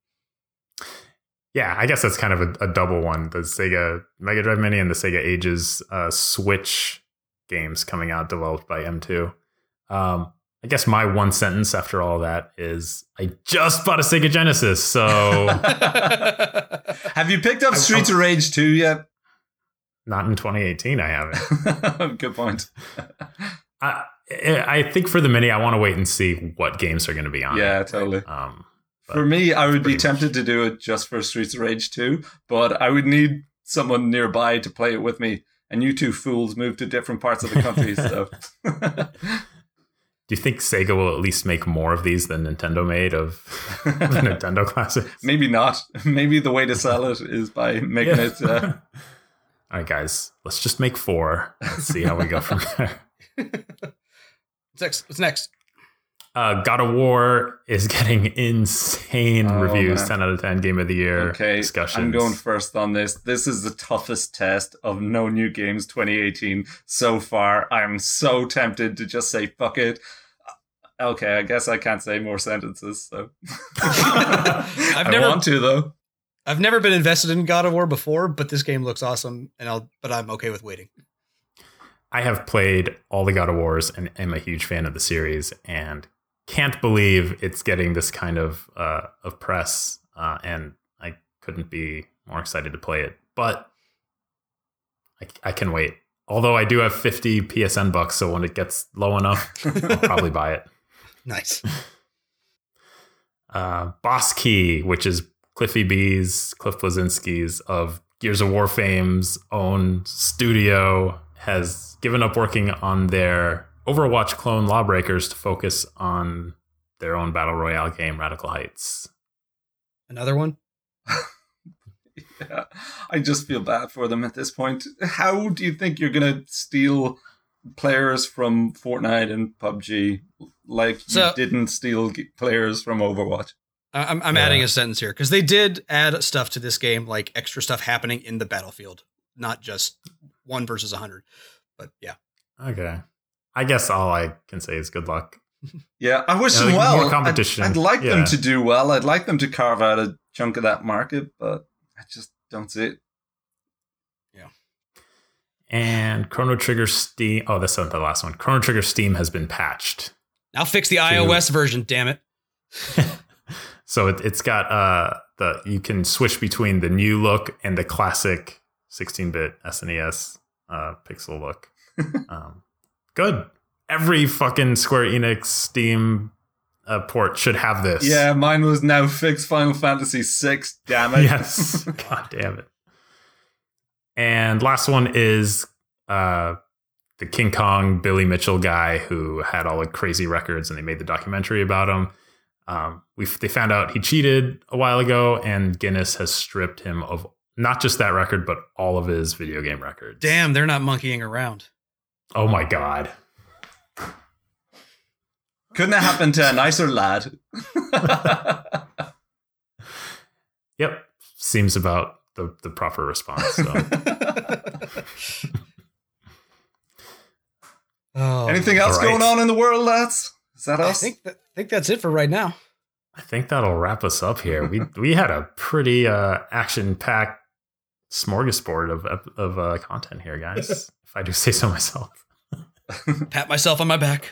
A: Yeah, I guess that's kind of a, a double one. The Sega Mega Drive Mini and the Sega Ages uh, Switch games coming out developed by M2. Um, I guess my one sentence after all that is I just bought a Sega Genesis, so
B: have you picked up
A: I-
B: Streets of Rage 2 yet?
A: not in 2018 I haven't.
B: Good point.
A: I, I think for the Mini I want to wait and see what games are going to be on.
B: yeah,
A: it.
B: totally.
A: Um, but
B: For me, I would be
A: pretty
B: tempted to do it just for Streets of Rage 2, but I would need someone nearby to play it with me. And you two fools moved to different parts of the country, so
A: do you think Sega will at least make more of these than Nintendo made of the Nintendo classics?
B: maybe not. Maybe the way to sell it is by making it. Uh,
A: All right, guys, let's just make four. Let's see how we go from there.
C: What's next? What's next?
A: Uh, God of War is getting insane
B: Oh,
A: reviews.
B: man.
A: 10 out of 10 game of the year
B: okay,
A: discussions.
B: I'm going first on this. This is the toughest test of no new games 2018 so far. I'm so tempted to just say fuck it. Uh, Okay, I guess I can't say more sentences. So
C: I've
B: I
C: never-
B: want to though.
C: I've never been invested in God of War before, but this game looks awesome, and I'll but I'm okay with waiting.
A: I have played all the God of Wars and am a huge fan of the series and can't believe it's getting this kind of uh, of press. Uh, and I couldn't be more excited to play it. But I, I can wait. Although I do have 50 PSN bucks, so when it gets low enough, I'll probably buy it.
C: Nice.
A: uh, Boss Key, which is Cliffy B's, Cliff Bleszinski's of Gears of War fame's own studio, has given up working on their Overwatch clone Lawbreakers to focus on their own battle royale game, Radical Heights.
C: Another one.
B: Yeah, I just feel bad for them at this point. How do you think you're gonna steal players from Fortnite and PUBG like
C: So-
B: you didn't steal players from Overwatch?
C: I- I'm, I'm
A: Yeah.
C: adding a sentence here because they did add stuff to this game, like extra stuff happening in the battlefield, not just one versus a hundred. But yeah,
A: Okay. I guess all I can say is good luck.
B: Yeah, I wish
A: Yeah,
B: them
A: like,
B: well.
A: more
B: I'd-
A: competition.
B: I'd, like them to do well. I'd like them to carve out a chunk of that market, but I just don't see it. Yeah.
A: And Chrono Trigger Steam. Oh, that's not the last one. Chrono Trigger Steam has been patched.
C: now fix the iOS version. Damn it.
A: so it, it's got uh the you can switch between the new look and the classic 16-bit SNES uh, pixel look. um, good. Every fucking Square Enix Steam uh, port should have this.
B: Yeah, mine was now fixed Final Fantasy VI. Damn it.
A: yes. God damn it. And last one is uh, the King Kong Billy Mitchell guy who had all the crazy records, and they made the documentary about him. Um, we they found out he cheated a while ago, and Guinness has stripped him of not just that record, but all of his video game records.
C: Damn, they're not monkeying around.
A: Oh my god.
B: Couldn't have happened to a nicer lad.
A: Yep. Seems about the, the proper response. So.
C: Oh,
B: Anything else
A: All right.
B: going on in the world, lads? Is that
C: I
B: us?
C: think that, I think that's it for right now.
A: I think that'll wrap us up here. We we had a pretty uh, action packed smorgasbord of of uh, content here, guys. if I do say so myself.
C: Pat myself on my back.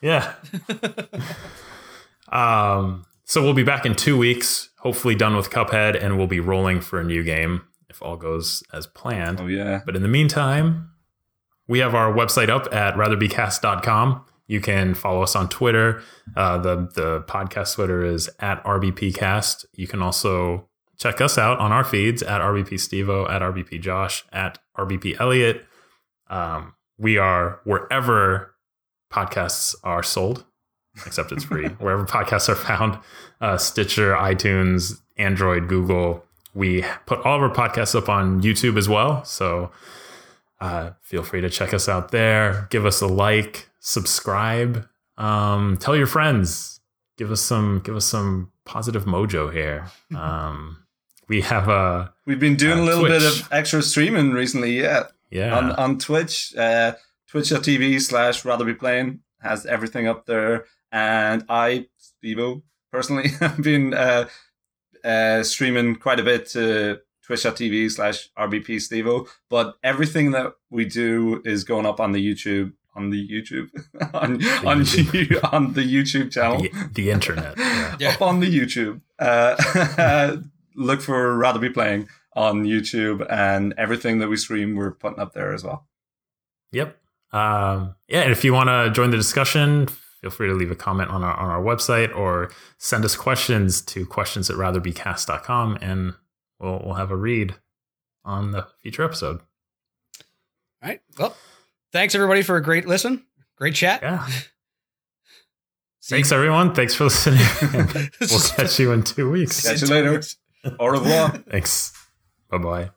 A: Yeah. um. So we'll be back in two weeks, hopefully done with Cuphead, and we'll be rolling for a new game if all goes as planned.
B: oh yeah.
A: But in the meantime, we have our website up at ratherbecast.com. You can follow us on Twitter. Uh, the the podcast Twitter is at RBPcast. You can also check us out on our feeds at RBP Stevo, at RBP Josh, at RBP Elliot. Um, we are wherever podcasts are sold, except it's free. wherever podcasts are found, uh, Stitcher, iTunes, Android, Google. We put all of our podcasts up on YouTube as well. So uh, feel free to check us out there. Give us a like, subscribe, um, tell your friends. Give us some, give us some positive mojo here. Um, we have a
B: We've been doing
A: Uh,
B: a little bit of extra streaming recently, yeah.
A: Yeah,
B: On on Twitch, uh twitch.tv slash rather be playing has everything up there. And I, Stevo, personally have been uh uh streaming quite a bit to twitch.tv slash RBP Stevo. But everything that we do is going up on the YouTube on the YouTube on on,
A: YouTube.
B: on the YouTube channel.
A: the, the internet. Yeah.
C: Yeah.
B: up on the YouTube. Uh, look for Rather Be Playing on YouTube, and everything that we stream, we're putting up there as well.
A: Yep. Um, yeah, and if you want to join the discussion, feel free to leave a comment on our on our website or send us questions to questions at ratherbecast.com and we'll we'll have a read on the future episode.
C: All right. Well, thanks everybody for a great listen. Great chat.
A: Yeah.
C: See
A: Thanks everyone. Thanks for listening. we'll catch you in two weeks.
B: Catch you later. Au revoir.
A: Thanks. Bye bye.